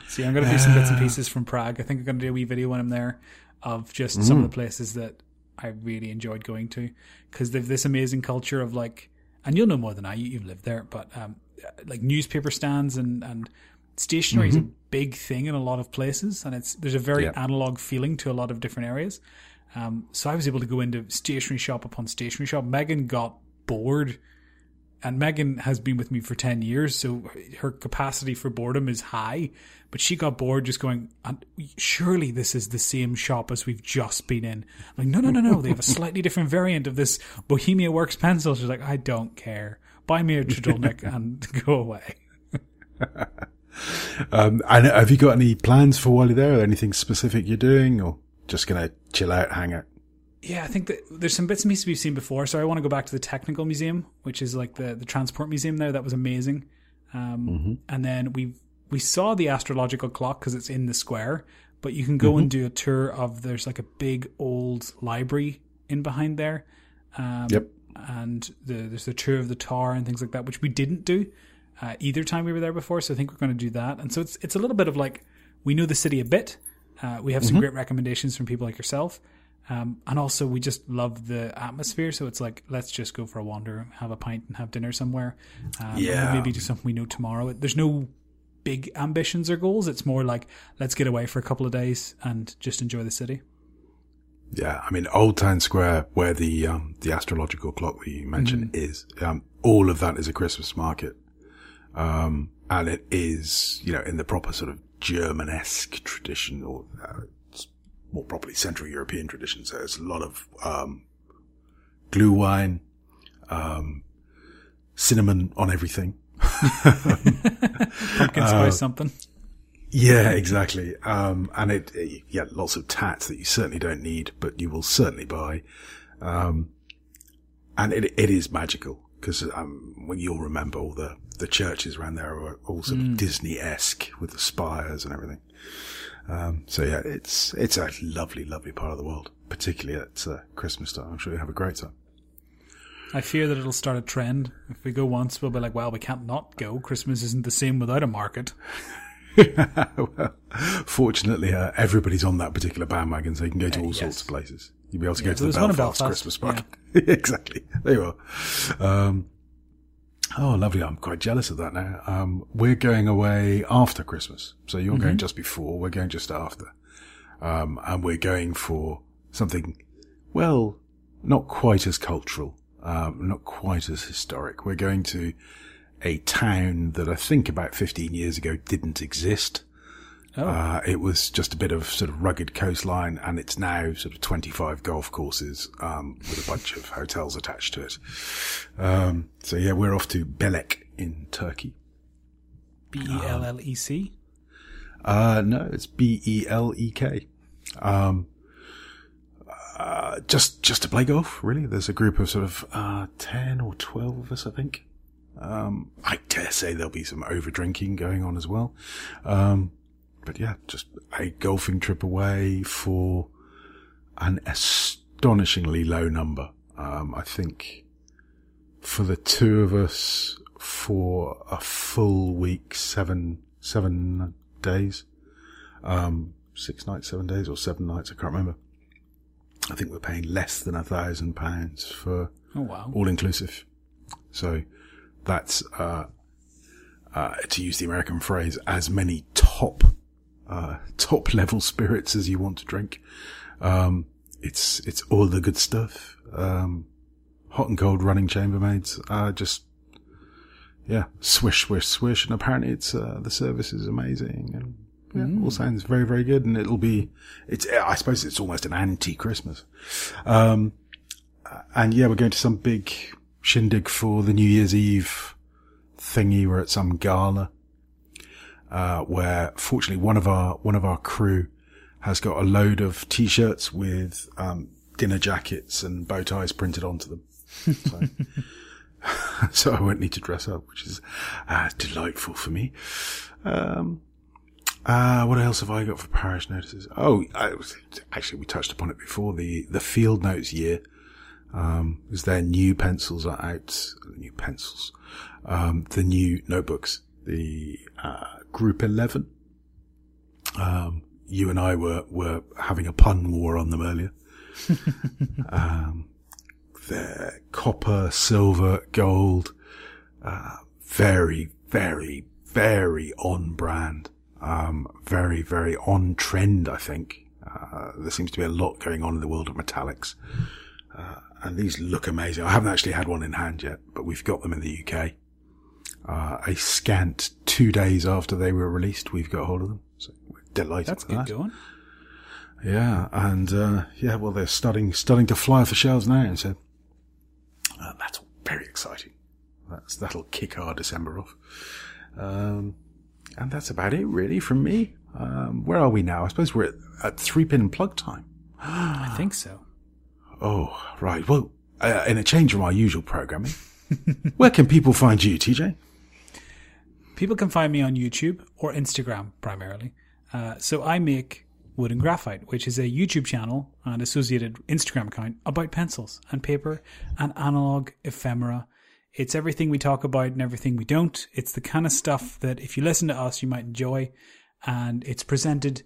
See, I'm going to do some bits and pieces from Prague. I think I'm going to do a wee video when I'm there of just some of the places that I really enjoyed going to because they've this amazing culture of like and you'll know more than I. You, you've lived there, but um, like newspaper stands and and stationery is a big thing in a lot of places, and it's there's a very Yeah. analog feeling to a lot of different areas. Um, so I was able to go into stationery shop upon stationery shop. Megan got bored, and Megan has been with me for ten years, so her capacity for boredom is high. But she got bored just going. "And Surely this is the same shop as we've just been in. I'm like, no, no, no, no. They have a slightly different variant of this Bohemia Works pencil. She's like, I don't care. Buy me a Tridolnik and <laughs> go away. <laughs> Um, and have you got any plans for while you're there? Anything specific you're doing, or just gonna chill out, hang out? Yeah, I think that there's some bits and pieces we've seen before. So I want to go back to the technical museum, which is like the, the transport museum there. That was amazing. Um, And then we we saw the astrological clock because it's in the square. But you can go and do a tour of there's like a big old library in behind there. Um, Yep. And the, there's the tour of the tower and things like that, which we didn't do uh, either time we were there before. So I think we're going to do that. And so it's it's a little bit of like we know the city a bit. Uh, we have some great recommendations from people like yourself. Um, and also, we just love the atmosphere. So it's like, let's just go for a wander, have a pint, and have dinner somewhere. Um, Yeah. Maybe do something we know tomorrow. There's no big ambitions or goals. It's more like, let's get away for a couple of days and just enjoy the city. Yeah, I mean, Old Town Square, where the um, the astrological clock that you mentioned is, um, all of that is a Christmas market, um, and it is, you know, in the proper sort of German-esque tradition, or uh, more properly Central European tradition. So there's a lot of um, Glühwein, um, cinnamon on everything. <laughs> Pumpkin spice something. Yeah, exactly. Um, and it, it- yeah, lots of tats that you certainly don't need, but you will certainly buy. Um, and it, it is magical because, um, when you'll remember all the, the churches around there are all sort of Disney-esque with the spires and everything. Um, so yeah, it's, it's a lovely, lovely part of the world, particularly at uh, Christmas time. I'm sure you'll have a great time. I fear that it'll start a trend. If we go once, we'll be like, well, we can't not go. Christmas isn't the same without a market. <laughs> well, fortunately, uh, everybody's on that particular bandwagon, so you can go to all yes. sorts of places. You'll be able to Yeah, go to the Belfast, Belfast, Christmas market. <laughs> exactly. There you are. Um, oh, lovely. I'm quite jealous of that now. Um, we're going away after Christmas. So you're Mm-hmm. going just before, we're going just after. Um, and we're going for something, well, not quite as cultural, um, not quite as historic. We're going to a town that I think about 15 years ago didn't exist. Oh. Uh, it was just a bit of sort of rugged coastline and it's now sort of 25 golf courses, um, with a bunch of hotels attached to it. Um, so yeah, we're off to Belek in Turkey. B E L L E C. Uh, no, it's B-E-L-E-K. Um, uh, just, just to play golf, really. There's a group of sort of, uh, 10 or 12 of us, I think. Um, I dare say there'll be some over drinking going on as well. Um, but yeah, just a golfing trip away for an astonishingly low number. Um, I think for the two of us for a full week, seven, seven days, um, six nights, seven days or seven nights. I can't remember. I think we're paying less than a thousand pounds for Oh, wow. all inclusive. So that's, uh, uh, to use the American phrase, as many top, uh, top <laughs> level spirits as you want to drink. Um, it's, it's all the good stuff. Um, hot and cold running chambermaids, uh, just, yeah, swish, swish, swish. And apparently it's, uh, the service is amazing and yeah, all sounds very, very good. And it'll be, it's, I suppose it's almost an anti-Christmas. Um, and yeah, we're going to some big shindig for the New Year's Eve thingy. We're at some gala, uh, where fortunately one of our, one of our crew has got a load of t-shirts with, um, dinner jackets and bow ties printed onto them. So, <laughs> so I won't need to dress up, which is, uh, delightful for me. Um, uh, what else have I got for parish notices? Oh, I actually, we touched upon it before. The, the field notes year, um, is their new pencils are out, new pencils, um, the new notebooks, the, uh, group 11. Um, you and I were, were having a pun war on them earlier. <laughs> um, they're copper, silver, gold. Uh, very, very, very on brand. Um, very, very on trend, I think. Uh, there seems to be a lot going on in the world of metallics. Uh, and these look amazing. I haven't actually had one in hand yet, but we've got them in the UK. Uh, a scant two days after they were released, we've got hold of them. So we're delighted That's good that. going. Yeah, and uh, yeah, well, they're starting starting to fly off the shelves now, and so uh, that's very exciting. That's that'll kick our December off. Um, and that's about it, really, from me. Um, where are we now? I suppose we're at, at three pin plug time. I <gasps> think so. Oh, right. Well, uh, in a change from our usual programming, where can people find you, TJ? People can find me on YouTube or Instagram primarily. Uh, so I make Wood and Graphite, which is a YouTube channel and associated Instagram account about pencils and paper and analog ephemera. It's everything we talk about and everything we don't. It's the kind of stuff that if you listen to us, you might enjoy, and it's presented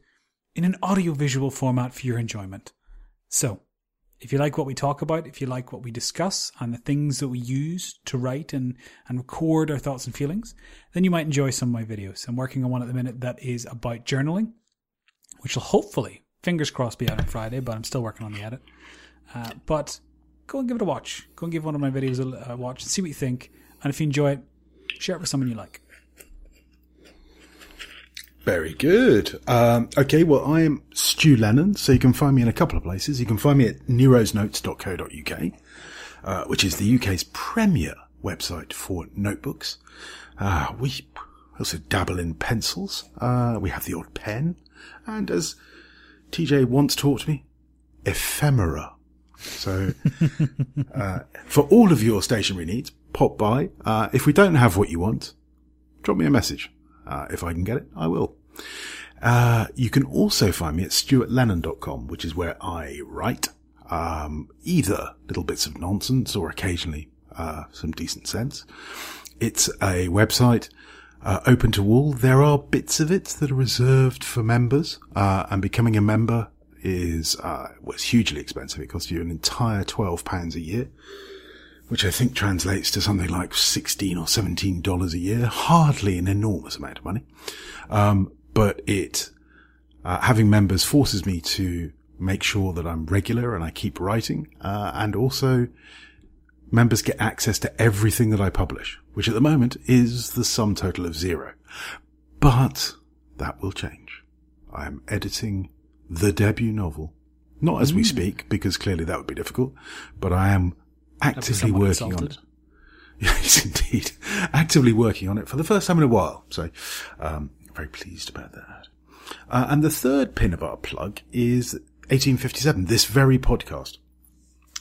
in an audiovisual format for your enjoyment. So, if you like what we talk about, if you like what we discuss and the things that we use to write and, and record our thoughts and feelings, then you might enjoy some of my videos. I'm working on one at the minute that is about journaling, which will hopefully, fingers crossed, be out on Friday, but I'm still working on the edit. Uh, but go and give it a watch. Go and give one of my videos a, a watch and see what you think. And if you enjoy it, share it with someone you like. Very good. Um, okay, well, I am Stu Lennon, so you can find me in a couple of places. You can find me at nerosnotes.co.uk, uh, which is the UK's premier website for notebooks. Uh, we also dabble in pencils. Uh, we have the odd pen. And as TJ once taught me, ephemera. So, <laughs> uh, for all of your stationery needs, pop by. Uh, if we don't have what you want, drop me a message. Uh, if I can get it, I will. Uh, you can also find me at stuartlennon.com, which is where I write, um, either little bits of nonsense or occasionally, uh, some decent sense. It's a website, uh, open to all. There are bits of it that are reserved for members, uh, and becoming a member is, uh, was hugely expensive. It costs you an entire £12 a year which I think translates to something like 16 or 17 dollars a year. Hardly an enormous amount of money. Um, but it, uh, having members forces me to make sure that I'm regular and I keep writing. Uh, and also members get access to everything that I publish, which at the moment is the sum total of zero. But that will change. I am editing the debut novel. Not as we speak, because clearly that would be difficult, but I am actively working on it. <laughs> Yes, indeed. Actively working on it for the first time in a while. So, um, very pleased about that. Uh, and the third pin of our plug is 1857, this very podcast.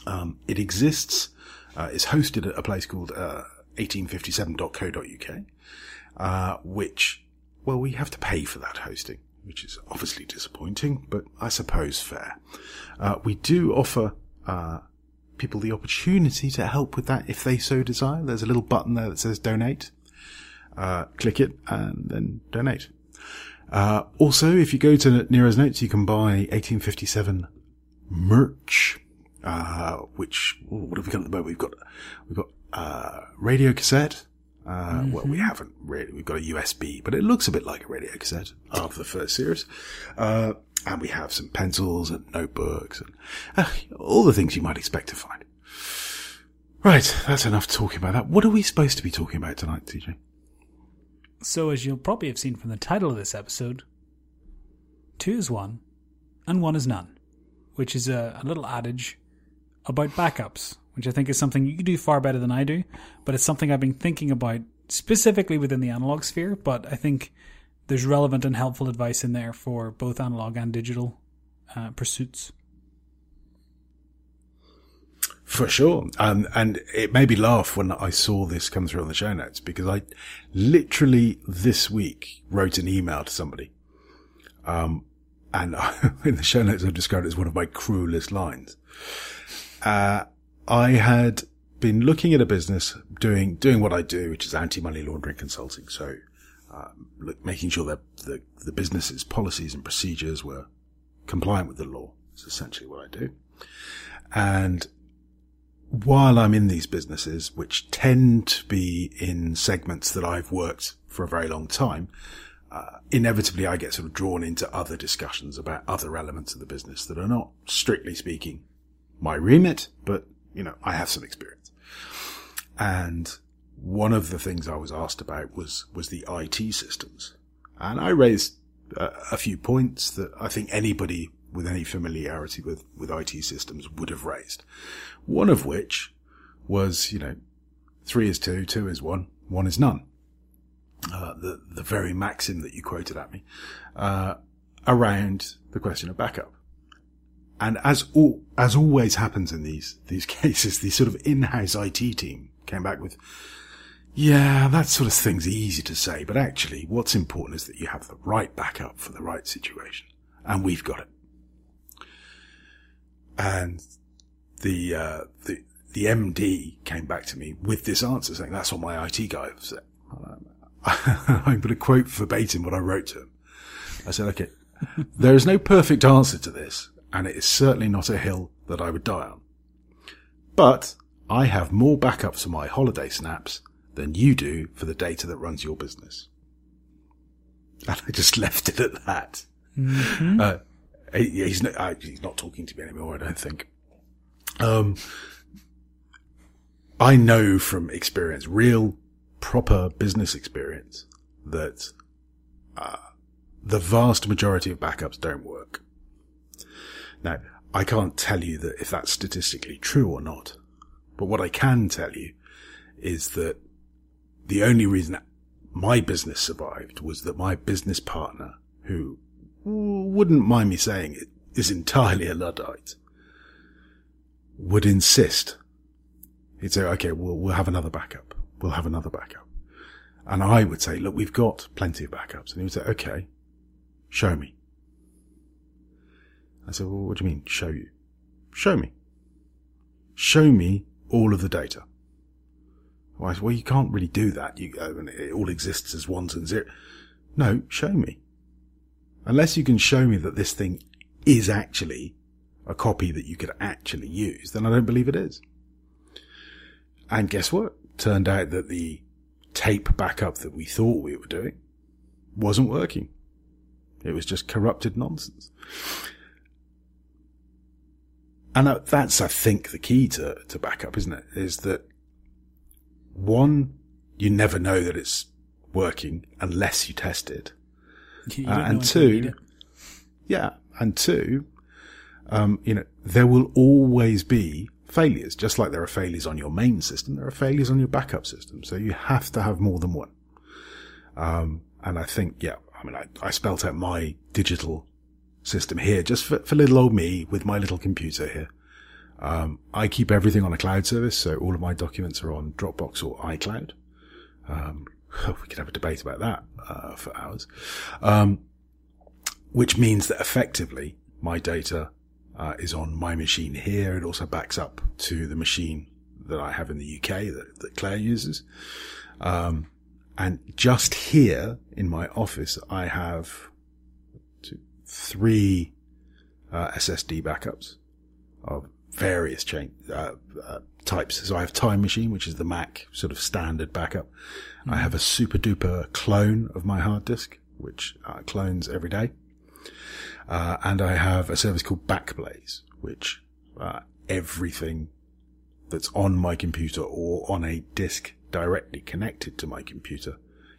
Um, it exists, uh, is hosted at a place called, uh, 1857.co.uk, uh, which, well, we have to pay for that hosting, which is obviously disappointing, but I suppose fair. Uh, we do offer, uh, people the opportunity to help with that if they so desire. There's a little button there that says donate. Uh, click it and then donate. Uh, also, if you go to Nero's Notes, you can buy 1857 merch, uh, which, ooh, what have we got at the moment? We've got, we've got, uh, radio cassette. Uh, well, we haven't really, we've got a USB, but it looks a bit like a radio cassette of the first series. Uh, and we have some pencils and notebooks and uh, all the things you might expect to find. Right, that's enough talking about that. What are we supposed to be talking about tonight, TJ? So, as you'll probably have seen from the title of this episode, two is one and one is none, which is a, a little adage about backups, which I think is something you do far better than I do, but it's something I've been thinking about specifically within the analog sphere, but I think there's relevant and helpful advice in there for both analog and digital uh, pursuits. For sure. Um, and it made me laugh when I saw this come through on the show notes because I literally this week wrote an email to somebody. Um, and <laughs> in the show notes I've described it as one of my cruelest lines. Uh, I had been looking at a business doing, doing what I do, which is anti-money laundering consulting. So, um, look, making sure that the, the business's policies and procedures were compliant with the law is essentially what I do. And while I'm in these businesses, which tend to be in segments that I've worked for a very long time, uh, inevitably I get sort of drawn into other discussions about other elements of the business that are not strictly speaking my remit, but you know, I have some experience. And one of the things I was asked about was, was the IT systems. And I raised uh, a few points that I think anybody with any familiarity with, with IT systems would have raised. One of which was, you know, three is two, two is one, one is none. Uh, the, the very maxim that you quoted at me, uh, around the question of backup. And as all, as always happens in these, these <laughs> cases, the sort of in-house IT team came back with, yeah, that sort of thing's easy to say, but actually what's important is that you have the right backup for the right situation. And we've got it. And the, uh, the, the MD came back to me with this answer saying, that's what my IT guy said. I'm going to quote verbatim what I wrote to him. I said, okay, there is no perfect answer to this, and it is certainly not a hill that I would die on. But I have more backups for my holiday snaps than you do for the data that runs your business. And I just <laughs> left it at that. Mm-hmm. Uh, he's, not, uh, he's not talking to me anymore, I don't think. Um, I know from experience, real proper business experience, that uh, the vast majority of backups don't work. Now, I can't tell you that if that's statistically true or not, but what I can tell you is that the only reason my business survived was that my business partner, who wouldn't mind me saying it, is entirely a Luddite, would insist. He'd say, okay, we'll, we'll have another backup. We'll have another backup. And I would say, look, we've got plenty of backups. And he would say, okay, show me. I said, well, what do you mean, show you? Show me. Show me all of the data. Well, said, well you can't really do that. You, uh, it all exists as ones and zeros. No, show me. Unless you can show me that this thing is actually a copy that you could actually use, then I don't believe it is. And guess what? Turned out that the tape backup that we thought we were doing wasn't working. It was just corrupted nonsense. And that's, I think, the key to, to backup, isn't it? Is that one, you never know that it's working unless you test it. You uh, and two, yeah, and two, um, you know, there will always be failures, just like there are failures on your main system, there are failures on your backup system. So you have to have more than one. Um, and I think, yeah, I mean, I, I spelt out my digital system here just for, for little old me with my little computer here. Um, I keep everything on a cloud service, so all of my documents are on Dropbox or iCloud. Um, <laughs> we could have a debate about that uh, for hours. Um, which means that effectively my data uh, is on my machine here. It also backs up to the machine that I have in the UK that, that Clare uses. Um, and just here in my office, I have three uh, SSD backups of various chain uh, uh, types. So I have Time Machine, which is the Mac sort of standard backup. Mm-hmm. I have a SuperDuper clone of my hard disk, which uh, clones every day. Uh, and I have a service called Backblaze, which uh, everything that's on my computer or on a disk directly connected to my computer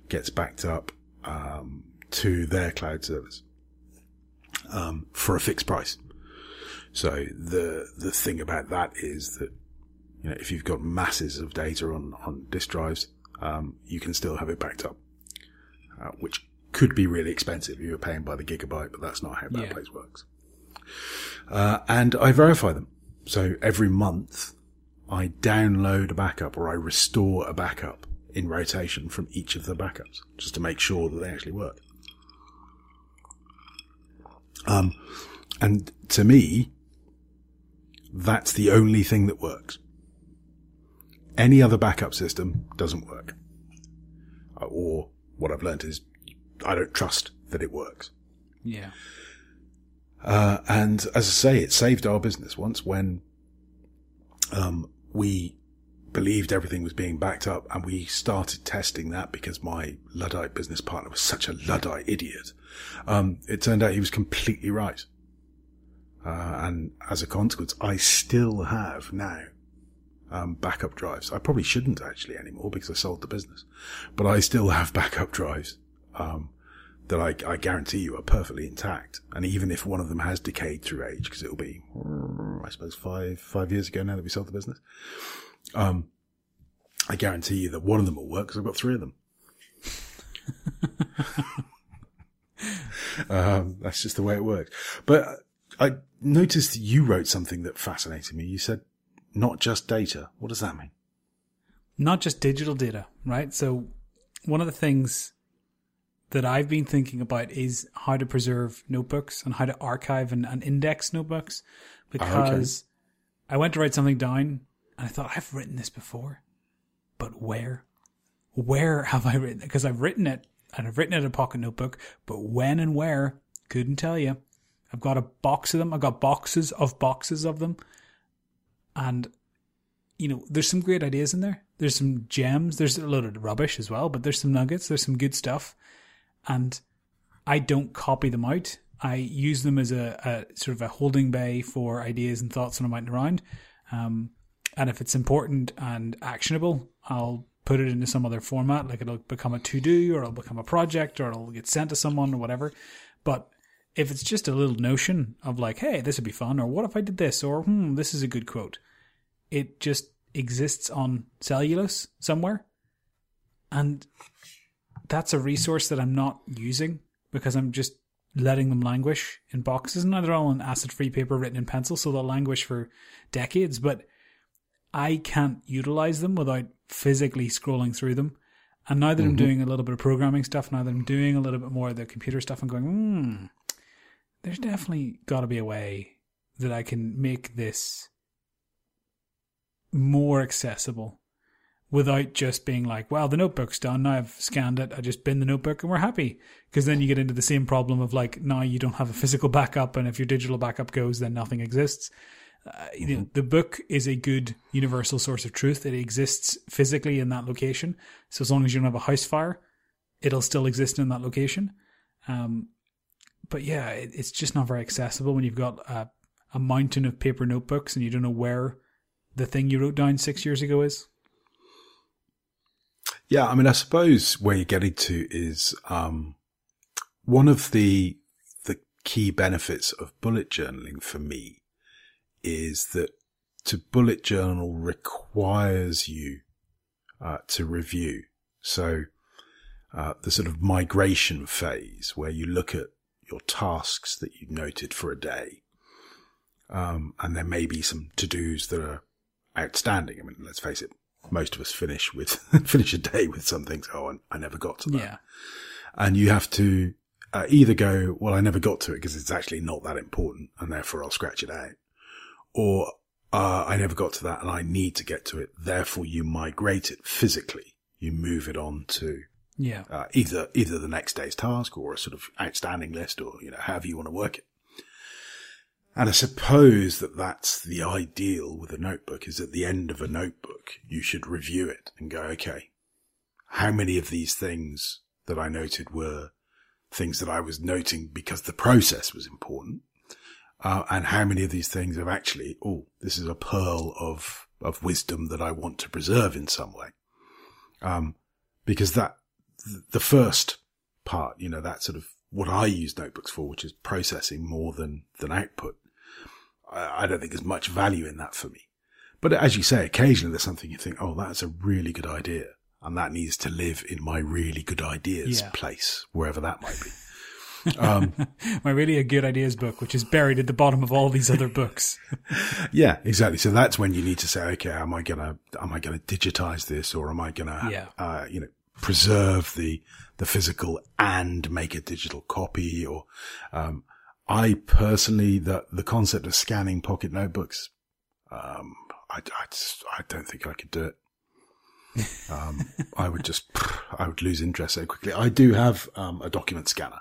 gets backed up um, to their cloud service um, for a fixed price. So the the thing about that is that you know if you've got masses of data on on disk drives, um, you can still have it backed up, uh, which could be really expensive if you're paying by the gigabyte, but that's not how Backblaze yeah. works. Uh, and I verify them. So every month I download a backup or I restore a backup in rotation from each of the backups just to make sure that they actually work. Um, and to me, that's the only thing that works. Any other backup system doesn't work. Uh, or what I've learned is I don't trust that it works. Yeah. Uh, and as I say, it saved our business once when, um, we believed everything was being backed up and we started testing that because my Luddite business partner was such a Luddite idiot. Um, it turned out he was completely right. Uh, and as a consequence, I still have now, um, backup drives. I probably shouldn't actually anymore because I sold the business, but I still have <laughs> backup drives, um, that I, I guarantee you are perfectly intact. And even if one of them has decayed through age, because it'll be, I suppose five, five years ago now that we sold the business, um, I guarantee you that one of them will work because I've got three of them. <laughs> um, that's just the way it works. But I noticed you wrote something that fascinated me. You said, not just data. What does that mean? Not just digital data, right? So one of the things that I've been thinking about is how to preserve notebooks and how to archive and, and index notebooks because okay. I went to write something down and I thought, I've written this before, but where? Where have I written it? Because I've written it and I've written it in a pocket notebook, but when and where, couldn't tell you. I've got a box of them. I've got boxes of boxes of them. And, you know, there's some great ideas in there. There's some gems. There's a load of rubbish as well, but there's some nuggets. There's some good stuff. And I don't copy them out. I use them as a, a sort of a holding bay for ideas and thoughts when I'm out and around. Um, and if it's important and actionable, I'll put it into some other format, like it'll become a to do or it'll become a project or it'll get sent to someone or whatever. But if it's just a little notion of like, hey, this would be fun, or what if I did this, or hmm, this is a good quote, it just exists on cellulose somewhere. And that's a resource that I'm not using because I'm just letting them languish in boxes. And they're all on acid free paper written in pencil, so they'll languish for decades. But I can't utilize them without physically scrolling through them. And now that mm-hmm. I'm doing a little bit of programming stuff, now that I'm doing a little bit more of the computer stuff, I'm going, hmm, there's definitely got to be a way that I can make this more accessible without just being like, well, the notebook's done. Now I've scanned it. I just bin the notebook and we're happy. Because then you get into the same problem of like, now you don't have a physical backup. And if your digital backup goes, then nothing exists. You know, the book is a good universal source of truth. It exists physically in that location. So as long as you don't have a house fire, it'll still exist in that location. Um, but yeah, it, it's just not very accessible when you've got a, a mountain of paper notebooks and you don't know where the thing you wrote down six years ago is. Yeah, I mean, I suppose where you're getting to is um, one of the the key benefits of bullet journaling for me is that to bullet journal requires you uh, to review. So uh, the sort of migration phase where you look at your tasks that you've noted for a day, um, and there may be some to dos that are outstanding. I mean, let's face it, most of us finish with <laughs> finish a day with some things. Oh, I never got to that. Yeah. And you have to uh, either go, well, I never got to it because it's actually not that important, and therefore I'll scratch it out, or uh, I never got to that and I need to get to it. Therefore, you migrate it physically. You move it on to yeah uh, either either the next day's task or a sort of outstanding list, or you know however you want to work it. And I suppose that that's the ideal with a notebook is at the end of a notebook, you should review it and go, okay, how many of these things that I noted were things that I was noting because the process was important? Uh, and how many of these things have actually, oh, this is a pearl of, of wisdom that I want to preserve in some way. Um, because that, the first part, you know, that sort of what I use notebooks for, which is processing more than, than output. I, I don't think there's much value in that for me. But as you say, occasionally there's something you think, oh, that's a really good idea. And that needs to live in my really good ideas yeah. place, wherever that might be. Um, <laughs> My really a good ideas book, which is buried at the bottom of all these other books. <laughs> yeah, exactly. So that's when you need to say, okay, am I gonna, am I gonna digitize this or am I gonna, yeah. uh, you know, preserve the, the physical and make a digital copy or, um, I personally, the, the concept of scanning pocket notebooks, um, I, I, just, I don't think I could do it. um, <laughs> I would just, I would lose interest so quickly. I do have, um, a document scanner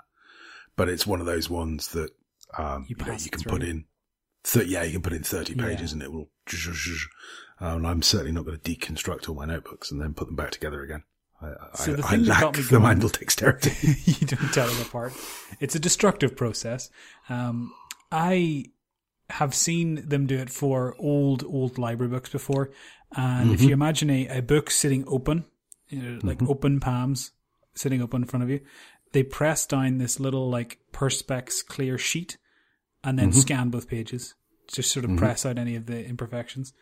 but it's one of those ones that um, you, you, know, you can through. put in th- yeah, you can put in 30 pages and it will, and I'm certainly not going to deconstruct all my notebooks and then put them back together again. I, So I, the I thing that got lack me the manual dexterity. <laughs> you don't tell them apart. It's a destructive process. Um, I have seen them do it for old, old library books before. And if Mm-hmm. you imagine a, a book sitting open, you know, like open palms sitting open in front of you, they press down this little like Perspex clear sheet and Mm-hmm. then scan both pages. Just sort of press out any of the imperfections.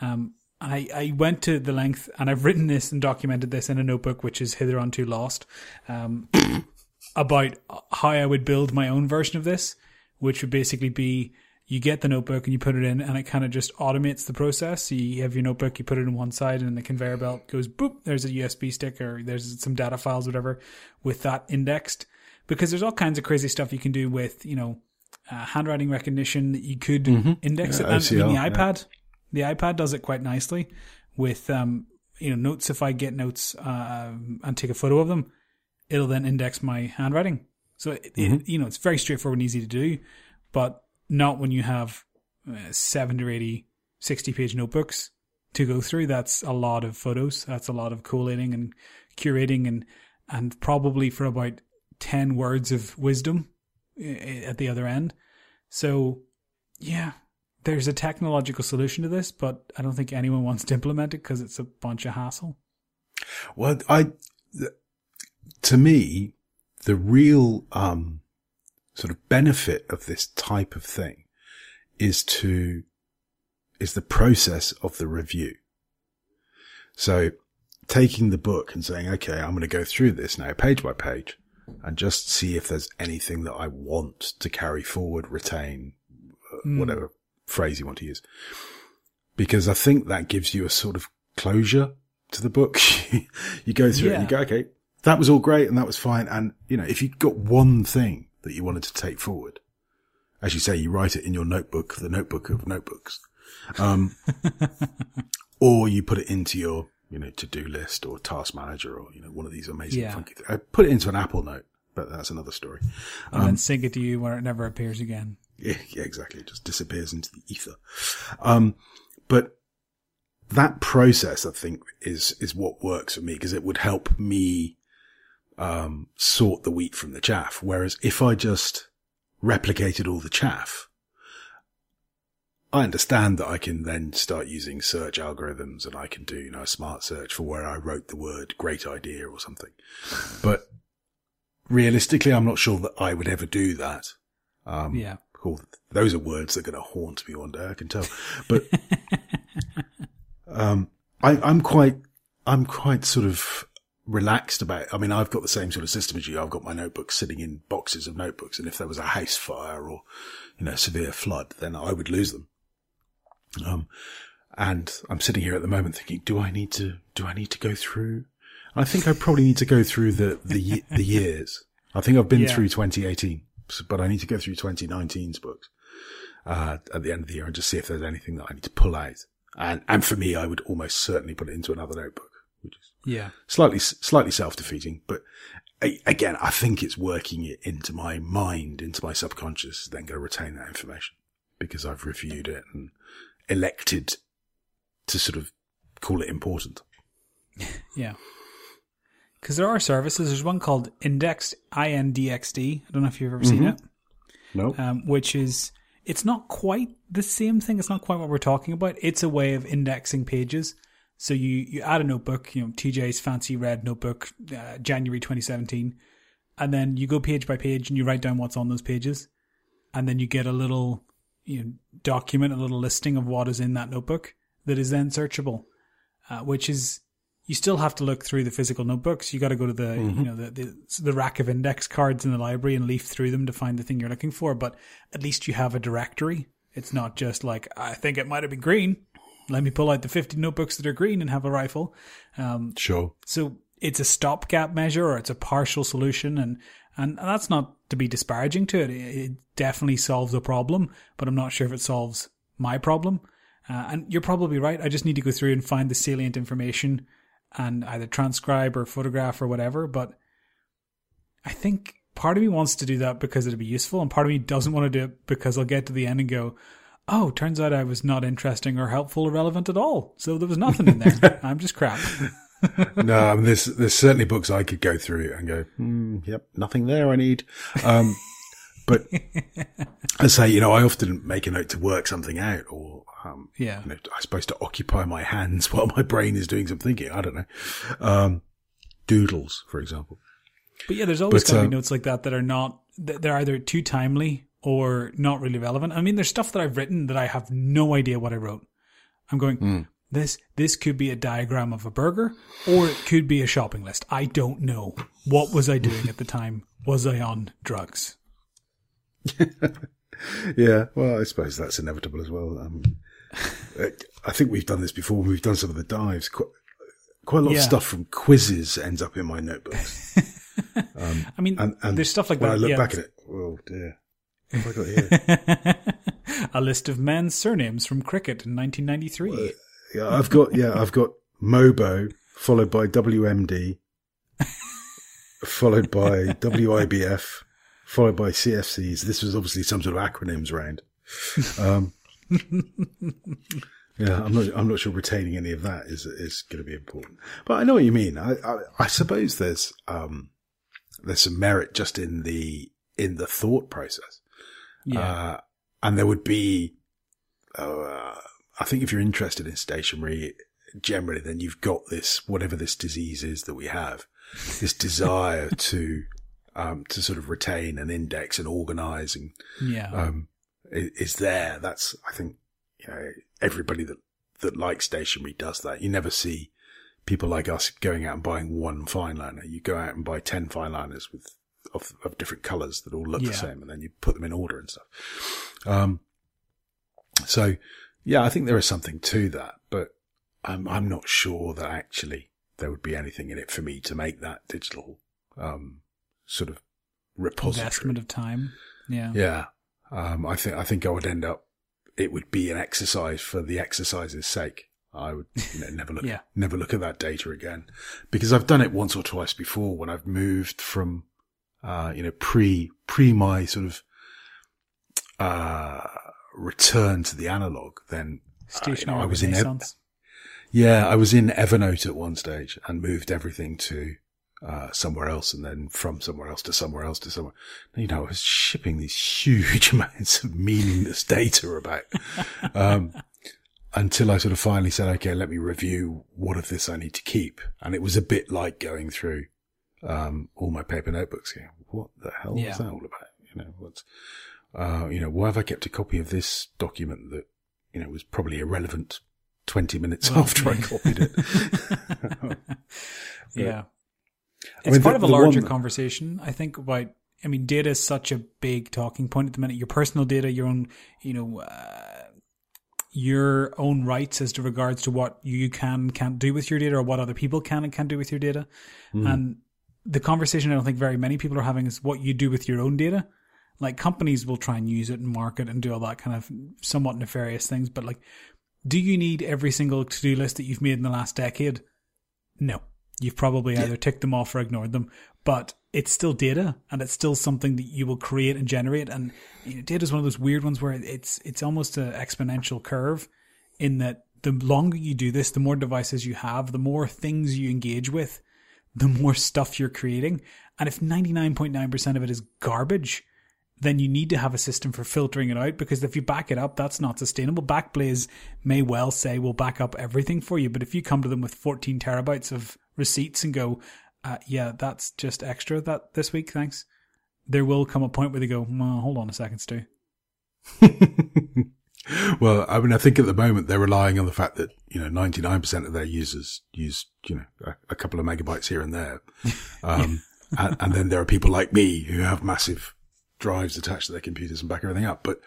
Um, and I, I went to the length, and I've written this and documented this in a notebook, which is hitherunto lost, um, <coughs> about how I would build my own version of this, which would basically be you get the notebook and you put it in, and it kind of just automates the process. So you have your notebook, you put it in one side, and the conveyor belt goes boop. There's a USB stick, or there's some data files, whatever, with that indexed. Because there's all kinds of crazy stuff you can do with, you know, uh, handwriting recognition that you could index Mm-hmm. Yeah, it. And, I mean, the OCR, yeah. iPad, the iPad does it quite nicely with, um, you know, notes. If I get notes uh, and take a photo of them, it'll then index my handwriting. So it, Mm-hmm. it, you know, it's very straightforward and easy to do, but not when you have uh, 70 or 80, 60 page notebooks to go through. That's a lot of photos. That's a lot of collating and curating and, and probably for about 10 words of wisdom uh, at the other end. So yeah, there's a technological solution to this, but I don't think anyone wants to implement it because it's a bunch of hassle. Well, I, to me, the real, um, sort of benefit of this type of thing is to, is the process of the review. So taking the book and saying, okay, I'm going to go through this now page by page and just see if there's anything that I want to carry forward, retain, uh, whatever phrase you want to use. Because I think that gives you a sort of closure to the book. <laughs> you go through it and you go, okay, that was all great and that was fine. And, you know, if you've got one thing that you wanted to take forward, as you say, you write it in your notebook, the notebook of notebooks. Um, <laughs> or you put it into your, you know, to-do list or task manager or, you know, one of these amazing Yeah. funky th- I put it into an Apple note, but that's another story. And then sync it to you where it never appears again. Yeah, <laughs> yeah, exactly. It just disappears into the ether. Um, but that process, I think, is, is what works for me because it would help me, um, sort the wheat from the chaff. Whereas if I just replicated all the chaff, I understand that I can then start using search algorithms and I can do, you know, a smart search for where I wrote the word great idea or something. But realistically, I'm not sure that I would ever do that. Um, Yeah. Cool. Those are words that are going to haunt me one day. I can tell. But <laughs> um, I, I'm quite, I'm quite sort of relaxed about. I mean, I've got the same sort of system as you. I've got my notebooks sitting in boxes of notebooks, and if there was a house fire or you know severe flood, then I would lose them. Um, and I'm sitting here at the moment thinking, do I need to? Do I need to go through? I think I probably need to go through the the the years. I think I've been Yeah. through 2018, but I need to go through 2019's books uh, at the end of the year and just see if there's anything that I need to pull out. And and for me, I would almost certainly put it into another notebook, Yeah. slightly slightly self defeating. But a- again, I think it's working it into my mind, into my subconscious, then going to retain that information because I've reviewed it and elected to sort of call it important. <laughs> Yeah. Because there are services. There's one called Indexed, I-N-D-X-D. I don't know if you've ever seen it. No, um, which is it's not quite the same thing. It's not quite what we're talking about. It's a way of indexing pages. So you you add a notebook, you know, TJ's fancy red notebook, uh, January 2017, and then you go page by page and you write down what's on those pages, and then you get a little you know, document, a little listing of what is in that notebook that is then searchable, uh, which is you still have to look through the physical notebooks. You got to go to the you know the, the the rack of index cards in the library and leaf through them to find the thing you're looking for. But at least you have a directory. It's not just like I think it might have been green. Let me pull out the 50 notebooks that are green and have a rifle. Um, sure. so it's a stopgap measure or it's a partial solution, and and, and that's not to be disparaging to it. it. It definitely solves a problem, but I'm not sure if it solves my problem. Uh, and you're probably right. I just need to go through and find the salient information and either transcribe or photograph or whatever. But I think part of me wants to do that because it'd be useful, and part of me doesn't want to do it because I'll get to the end and go, Oh, turns out I was not interesting or helpful or relevant at all. So there was nothing in there. <laughs> I'm just crap. <laughs> no, I mean, there's there's certainly books I could go through and go, hmm, yep, nothing there I need. Um, <laughs> but I say, you know, I often make a note to work something out, or um, Yeah. you know, I suppose to occupy my hands while my brain is doing some thinking. I don't know. Um, doodles, for example. But yeah, there's always But, going to be notes like that that are not, they're either too timely or not really relevant. I mean, there's stuff that I've written that I have no idea what I wrote. I'm going, Hmm. this, this could be a diagram of a burger or it could be a shopping list. I don't know. What was I doing at the time? Was I on drugs? <laughs> Yeah, well, I suppose that's inevitable as well. Um, I think we've done this before. We've done some of the dives. Quite, quite a lot Yeah. of stuff from quizzes ends up in my notebooks. <laughs> I mean, And, and there's stuff like when that. I look yeah, back at it, oh dear, what have here? <laughs> a list of men's surnames from cricket in 1993. yeah, I've got yeah, I've got Mobo followed by WMD, followed by WIBF, followed by CFCs. This was obviously some sort of acronyms round. Um, <laughs> yeah, I'm not. I'm not sure retaining any of that is is going to be important. But I know what you mean. I I, I suppose there's um there's some merit just in the in the thought process. Yeah. Uh, and there would be, uh, I think if you're interested in stationery generally, then you've got this, whatever this disease is that we have, this desire <laughs> to, um, to sort of retain and index and organize and, yeah. um, is there. That's, I think, you know, everybody that, that likes stationery does that. You never see people like us going out and buying one fine liner. You go out and buy 10 fine liners with, of, of different colors that all look Yeah. the same and then you put them in order and stuff. Um, so yeah, I think there is something to that, but I'm, I'm not sure that actually there would be anything in it for me to make that digital, um, sort of repository. Investment of time. Yeah. Yeah. Um, I think, I think I would end up, it would be an exercise for the exercise's sake. I would you know, never look, <laughs> Yeah. never look at that data again because I've done it once or twice before when I've moved from, uh, you know, pre, pre my sort of, uh, return to the analog. Then, uh, you know, I was in, Ev- yeah, I was in Evernote at one stage and moved everything to uh, somewhere else and then from somewhere else to somewhere else to somewhere. You know, I was shipping these huge <laughs> amounts of meaningless data about, um, until I sort of finally said, okay, let me review what of this I need to keep. And it was a bit like going through, um, all my paper notebooks here. What the hell Yeah. was that all about? You know, what's, uh, you know, why have I kept a copy of this document that, you know, was probably irrelevant 20 minutes after I <laughs> copied it. <laughs> Yeah. I It's mean, part the- of a larger one- conversation, I think, about, I mean, data is such a big talking point at the minute. Your personal data, your own, you know, uh, your own rights as to regards to what you can can't do with your data or what other people can and can't do with your data. And the conversation I don't think very many people are having is what you do with your own data. Like companies will try and use it and market and do all that kind of somewhat nefarious things, but like, do you need every single to do list that you've made in the last decade? No. You've probably either ticked them off or ignored them, but it's still data and it's still something that you will create and generate. And you know, data is one of those weird ones where it's, it's almost an exponential curve in that the longer you do this, the more devices you have, the more things you engage with, the more stuff you're creating. And if 99.9% of it is garbage, then you need to have a system for filtering it out because if you back it up, that's not sustainable. Backblaze may well say we'll back up everything for you, but if you come to them with 14 terabytes of receipts and go, uh, yeah, that's just extra that this week, thanks. There will come a point where they go, well, hold on a second, Stu. <laughs> well, I mean, I think at the moment they're relying on the fact that, you know, 99% of their users use, you know, a, a couple of megabytes here and there. <laughs> Um, and, and then there are people like me who have massive drives attached to their computers and back everything up. But,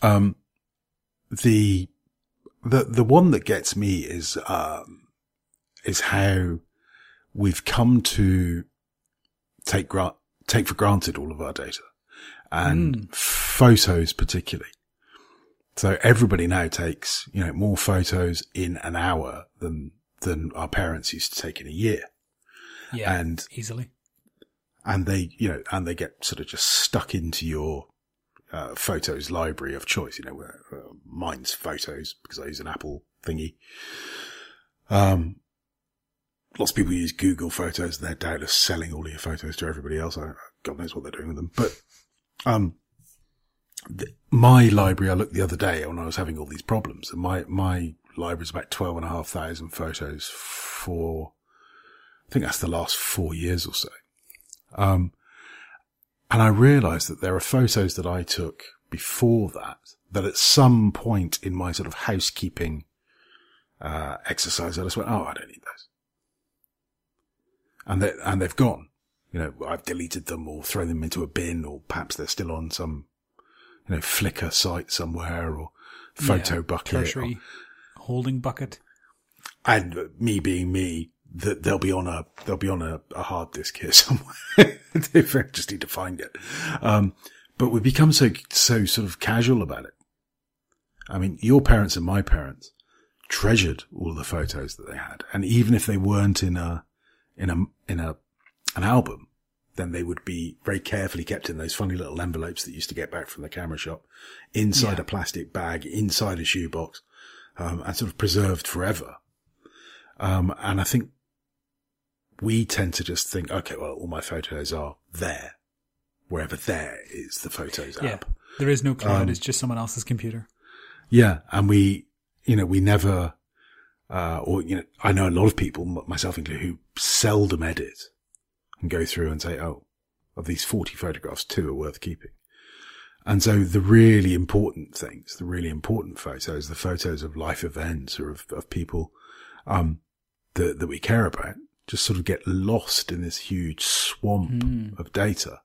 um, the, the, the one that gets me is, um, is how we've come to take gra- take for granted all of our data and photos particularly. So everybody now takes, you know, more photos in an hour than, than our parents used to take in a year. Yeah, And, easily. and they, you know, and they get sort of just stuck into your, uh, photos library of choice. You know, where, uh, mine's photos because I use an Apple thingy. Um, lots of people use Google Photos and they're doubtless selling all your photos to everybody else. I, God knows what they're doing with them. But, um, the, my library, I looked the other day when I was having all these problems and my, my library is about 12 and a half thousand photos for, I think that's the last four years or so. Um, and I realized that there are photos that I took before that, that at some point in my sort of housekeeping, uh, exercise, I just went, Oh, I don't need those and they and they've gone. You know, I've deleted them or thrown them into a bin, or perhaps they're still on some, you know, Flickr site somewhere or photo Yeah, bucket. tertiary holding bucket. and me being me, that they'll be on a they'll be on a, a hard disk here <laughs> somewhere. they just need to find it. Um, but we've become so so sort of casual about it. I mean, your parents and my parents treasured all the photos that they had, and even if they weren't in a in a in a an album, then they would be very carefully kept in those funny little envelopes that you used to get back from the camera shop, inside Yeah. a plastic bag, inside a shoebox, um, and sort of preserved forever. Um, and I think we tend to just think, okay, well, all my photos are there, wherever there is the photos Yeah. app. There is no cloud. Um, it's just someone else's computer. Yeah, and we, you know, we never, uh, or you know, I know a lot of people, myself included, who seldom edit and go through and say, "Oh, of these forty photographs, two are worth keeping." And so the really important things, the really important photos, the photos of life events or of, of people, um, that, that we care about just sort of get lost in this huge swamp Hmm. of data.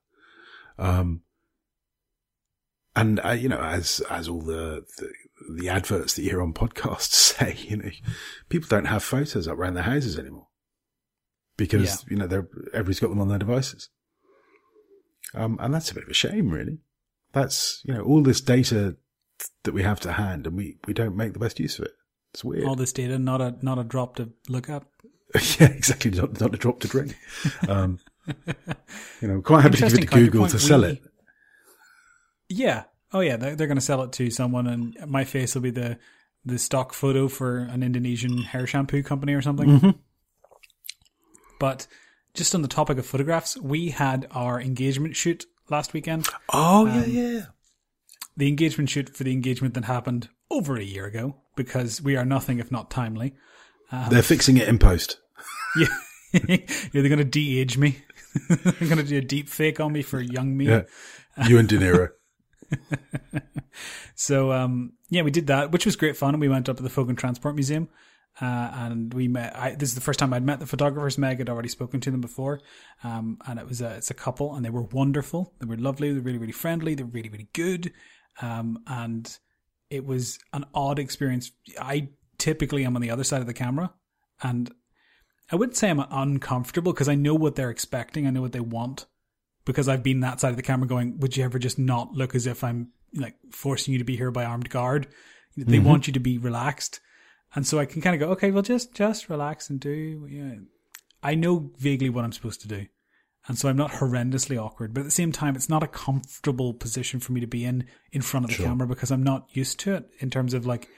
Um, and, uh, you know, as, as all the, the, the adverts that you hear on podcasts <laughs> say, you know, people don't have photos up around their houses anymore because, you know, they're, everybody's got them on their devices. Um, and that's a bit of a shame, really. That's, you know, all this data that we have to hand and we, we don't make the best use of it. It's weird. All this data, not a not a drop to look at. <laughs> yeah, exactly. Not, not a drop to drink. Um, <laughs> you know, quite happy to give it to Google to sell We- it. Yeah. Oh yeah. They're, they're going to sell it to someone, and my face will be the the stock photo for an Indonesian hair shampoo company or something. Mm-hmm. But just on the topic of photographs, we had our engagement shoot last weekend. Oh, Um, yeah, yeah. The engagement shoot for the engagement that happened over a year ago because we are nothing if not timely. They're fixing it in post. <laughs> Yeah. yeah they're going to de-age me. <laughs> they're going to do a deep fake on me for young me. Yeah. You and De Niro. <laughs> So um, yeah, we did that, which was great fun. We went up to the Folk and Transport Museum, uh, and we met. I, this is the first time I'd met the photographers. Meg had already spoken to them before, um, and it was a, it's a couple, and they were wonderful. They were lovely. They were really really friendly. They were really really good, um, and it was an odd experience. I typically am on the other side of the camera, and I wouldn't say I'm uncomfortable because I know what they're expecting. I know what they want because I've been that side of the camera going, would you ever just not look as if I'm like forcing you to be here by armed guard? They want you to be relaxed. And so I can kind of go, okay, well, just, just relax and do, you know, I know vaguely what I'm supposed to do. And so I'm not horrendously awkward, but at the same time, it's not a comfortable position for me to be in, in front of the Sure. camera because I'm not used to it in terms of like,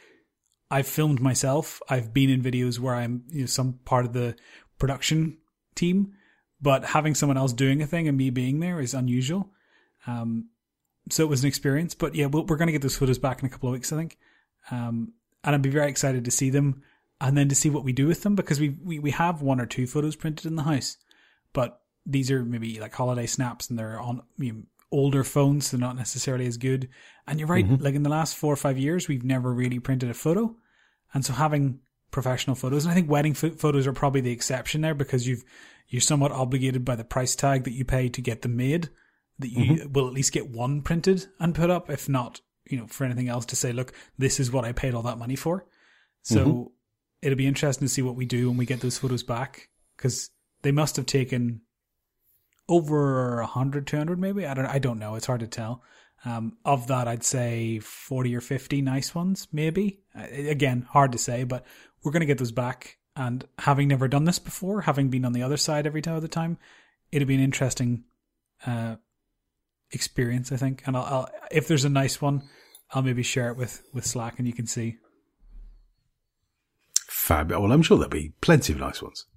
I've filmed myself. I've been in videos where I'm, you know, some part of the production team, but having someone else doing a thing and me being there is unusual. Um, so it was an experience, but yeah, we'll, we're going to get those photos back in a couple of weeks, I think. Um, and I'd be very excited to see them and then to see what we do with them because we, we, we have one or two photos printed in the house, but these are maybe like holiday snaps and they're on you know, older phones. So they're not necessarily as good. And you're right. Mm-hmm. Like in the last four or five years, we've never really printed a photo. And so having professional photos, and I think wedding pho- photos are probably the exception there because you've, you're somewhat obligated by the price tag that you pay to get them made that you mm-hmm. will at least get one printed and put up, if not, you know, for anything else to say, look, this is what I paid all that money for. So it'll be interesting to see what we do when we get those photos back because they must have taken over 100, 200 maybe. I don't, I don't know. It's hard to tell. Um, of that, I'd say 40 or 50 nice ones, maybe. Uh, again, hard to say, but we're going to get those back. And having never done this before, having been on the other side every time, other time, it'll be an interesting uh, experience. I think, and I'll, I'll if there's a nice one, I'll maybe share it with with Slack, and you can see. Fab. Well, I'm sure there'll be plenty of nice ones. <laughs>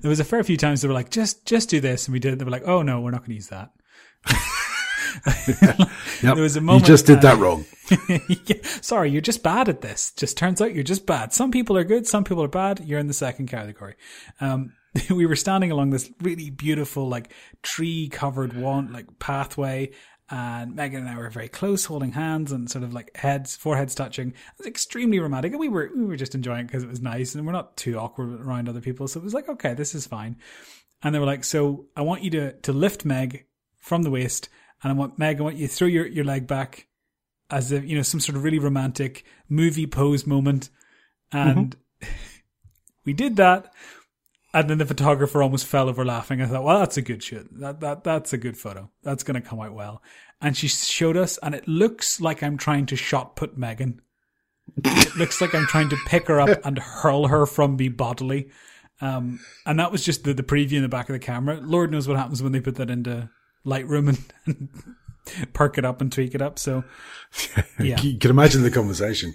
There was a fair few times they were like, just just do this, and we did. They were like, oh no, we're not going to use that. <laughs> Yep. There was a moment you just did uh, that wrong. <laughs> Yeah, Sorry, you're just bad at this. Just turns out you're just bad. Some people are good, some people are bad. You're in the second category. Um, we were standing along this really beautiful, like tree covered one, like pathway. And Megan and I were very close, holding hands and sort of like heads, foreheads touching. It was extremely romantic, and we were we were just enjoying it because it was nice, and we're not too awkward around other people, so it was like, okay, this is fine. And they were like, so I want you to to lift Meg from the waist, and I want Meg, I want you to throw your your leg back, as if you know some sort of really romantic movie pose moment. Mm-hmm. And <laughs> we did that and then the photographer almost fell over laughing. I thought well that's a good shot that, that that's a good photo. That's going to come out well. And she showed us and it looks like i'm trying to shot put megan. It looks like i'm trying to pick her up <laughs> and hurl her from me bodily. Um, and that was just the, the preview in the back of the camera. Lord knows what happens when they put that into lightroom and, <laughs> and perk it up and tweak it up. So <laughs> yeah. You can imagine the conversation.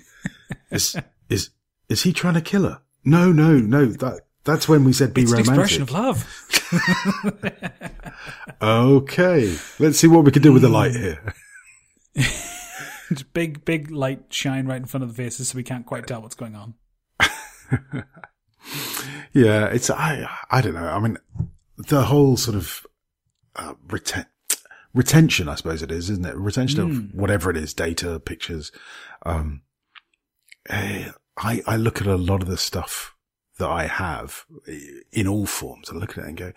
Is is is he trying to kill her? No, no, no. That that's when we said be it's an romantic. expression of love <laughs> Okay, let's see what we can do with the light here. Just big, big light shine right in front of the faces, so we can't quite tell what's going on. <laughs> Yeah, it's I I don't know. I mean, the whole sort of uh, reten- retention, I suppose it is, isn't it? Retention of whatever it is, data, pictures. Um, eh, I I look at a lot of the stuff that I have eh, in all forms. I look at it and go,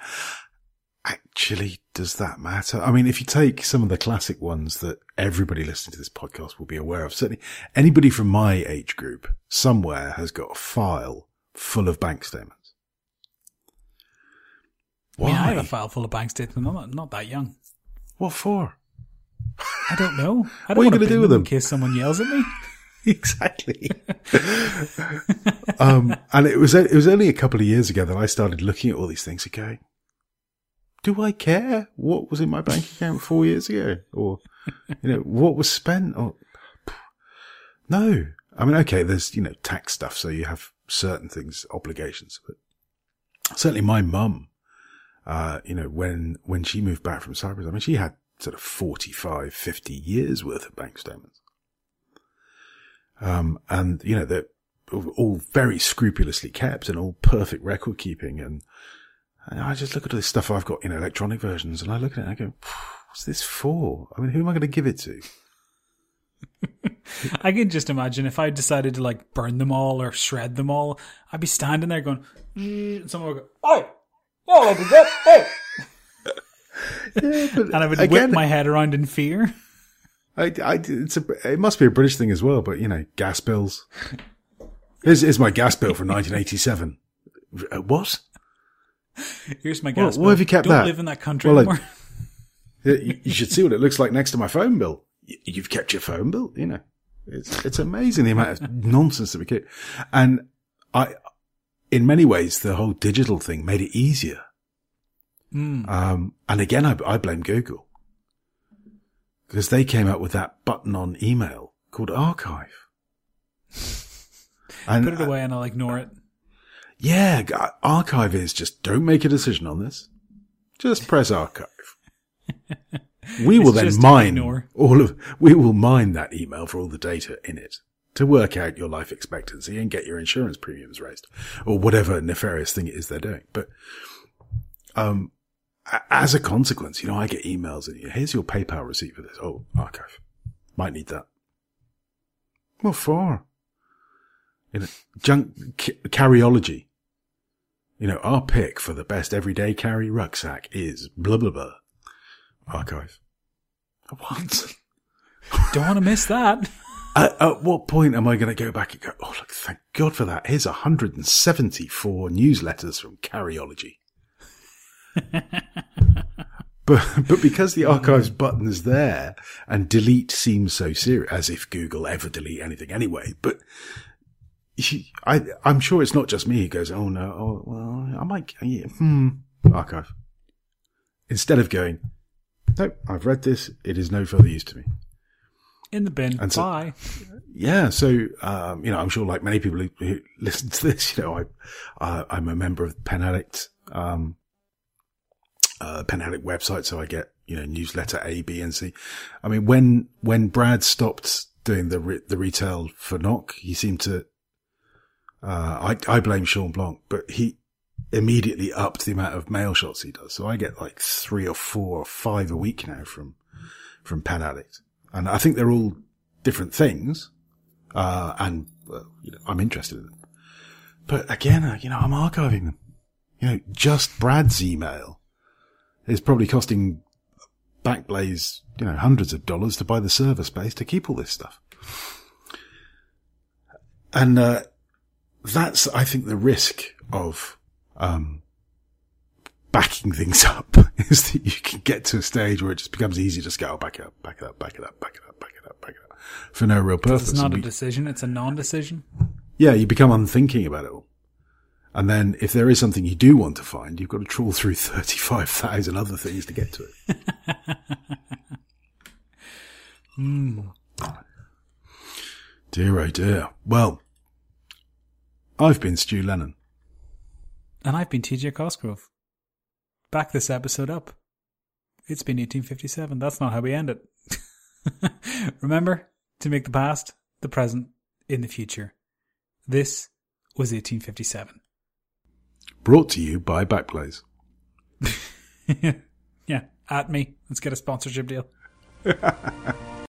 actually, does that matter? I mean, if you take some of the classic ones that everybody listening to this podcast will be aware of, certainly anybody from my age group somewhere has got a file full of bank statements. I mean, I have Why? a file full of bank statements. I'm not, not that young. What for? I don't know. I What don't are you want to do with them in case someone yells at me. <laughs> exactly. um, and it was it was only a couple of years ago that I started looking at all these things and going, "Do I care what was in my bank account four years ago, or you know what was spent?" Or no, I mean, okay, there's you know tax stuff, so you have certain things obligations, but certainly my mum, uh, you know, when when she moved back from Cyprus, I mean, she had sort of 45, 50 years worth of bank statements. Um, and you know, they're all very scrupulously kept and all perfect record keeping. And, and I just look at all this stuff I've got in electronic versions and I look at it and I go, what's this for? I mean, who am I going to give it to? <laughs> I can just imagine if I decided to like burn them all or shred them all, I'd be standing there going, and someone would go, "Oh, no, I did that." Hey, <laughs> Yeah, and I would again, whip my head around in fear. I, I, it's a, it must be a British thing as well, but you know, gas bills. Here's, here's my gas bill from 1987. Uh, what? Here's my gas. why bill. have you kept Don't that? live in that country Well, anymore. <laughs> You you should see what it looks like next to my phone bill. You've kept your phone bill, you know. It's it's amazing the amount of nonsense that we keep. And I, in many ways, the whole digital thing made it easier. Mm. Um, and again, I, I blame Google because they came up with that button on email called archive. <laughs> And Put it away and I'll ignore it. yeah, archive is just don't make a decision on this. Just press archive. <laughs> We will then mine ignore. all of, we will mine that email for all the data in it to work out your life expectancy and get your insurance premiums raised or whatever nefarious thing it is they're doing. But, um, as a consequence, you know, I get emails and here's your PayPal receipt for this. Oh, archive. Might need that. What for? You know, junk c- carryology. You know, our pick for the best everyday carry rucksack is blah blah blah. Archive. What? Don't want to miss that. <laughs> at, at what point am I going to go back and go, oh, look, thank God for that. Here's 174 newsletters from Carryology. <laughs> but, but because the archives button is there and delete seems so serious, as if Google ever delete anything anyway, but he- I, I'm sure it's not just me who goes, oh no, oh, well, I might, yeah, hmm, archive. Instead of going, nope, I've read this. It is no further use to me. In the bin. And so- Bye. Yeah, so um, you know, I'm sure, like many people who, who <laughs> listen to this, you know, I, I I'm a member of Pen Addict, um, uh, Pen Addict website, so I get you know newsletter A, B, and C. I mean, when when Brad stopped doing the re- the retail for Nock, he seemed to. Uh, I I blame Sean Blanc, but he immediately upped the amount of mail shots he does. So I get like three or four or five a week now from from Pen Addict, and I think they're all different things uh, and well, you know, I'm interested in them. But again, uh, you know, I'm archiving them. You know, just Brad's email is probably costing Backblaze, you know, hundreds of dollars to buy the server space to keep all this stuff. And uh, that's, I think, the risk of um, backing things <laughs> up is that you can get to a stage where it just becomes easy to scale back it up, back it up, back it up, back it up, back it up, back it up, for no real purpose. It's not And a we- decision, it's a non decision. yeah, you become unthinking about it all. And then if there is something you do want to find, you've got to trawl through <laughs> 35,000 other things to get to it. <laughs> Hmm. Dear oh dear. Well, I've been Stu Lennon. And I've been TJ Cosgrove. Back this episode up. It's been 1857. That's not how we end it. <laughs> Remember to make the past, the present, in the future. This was 1857. Brought to you by Backblaze. <laughs> yeah, at me. Let's get a sponsorship deal. <laughs>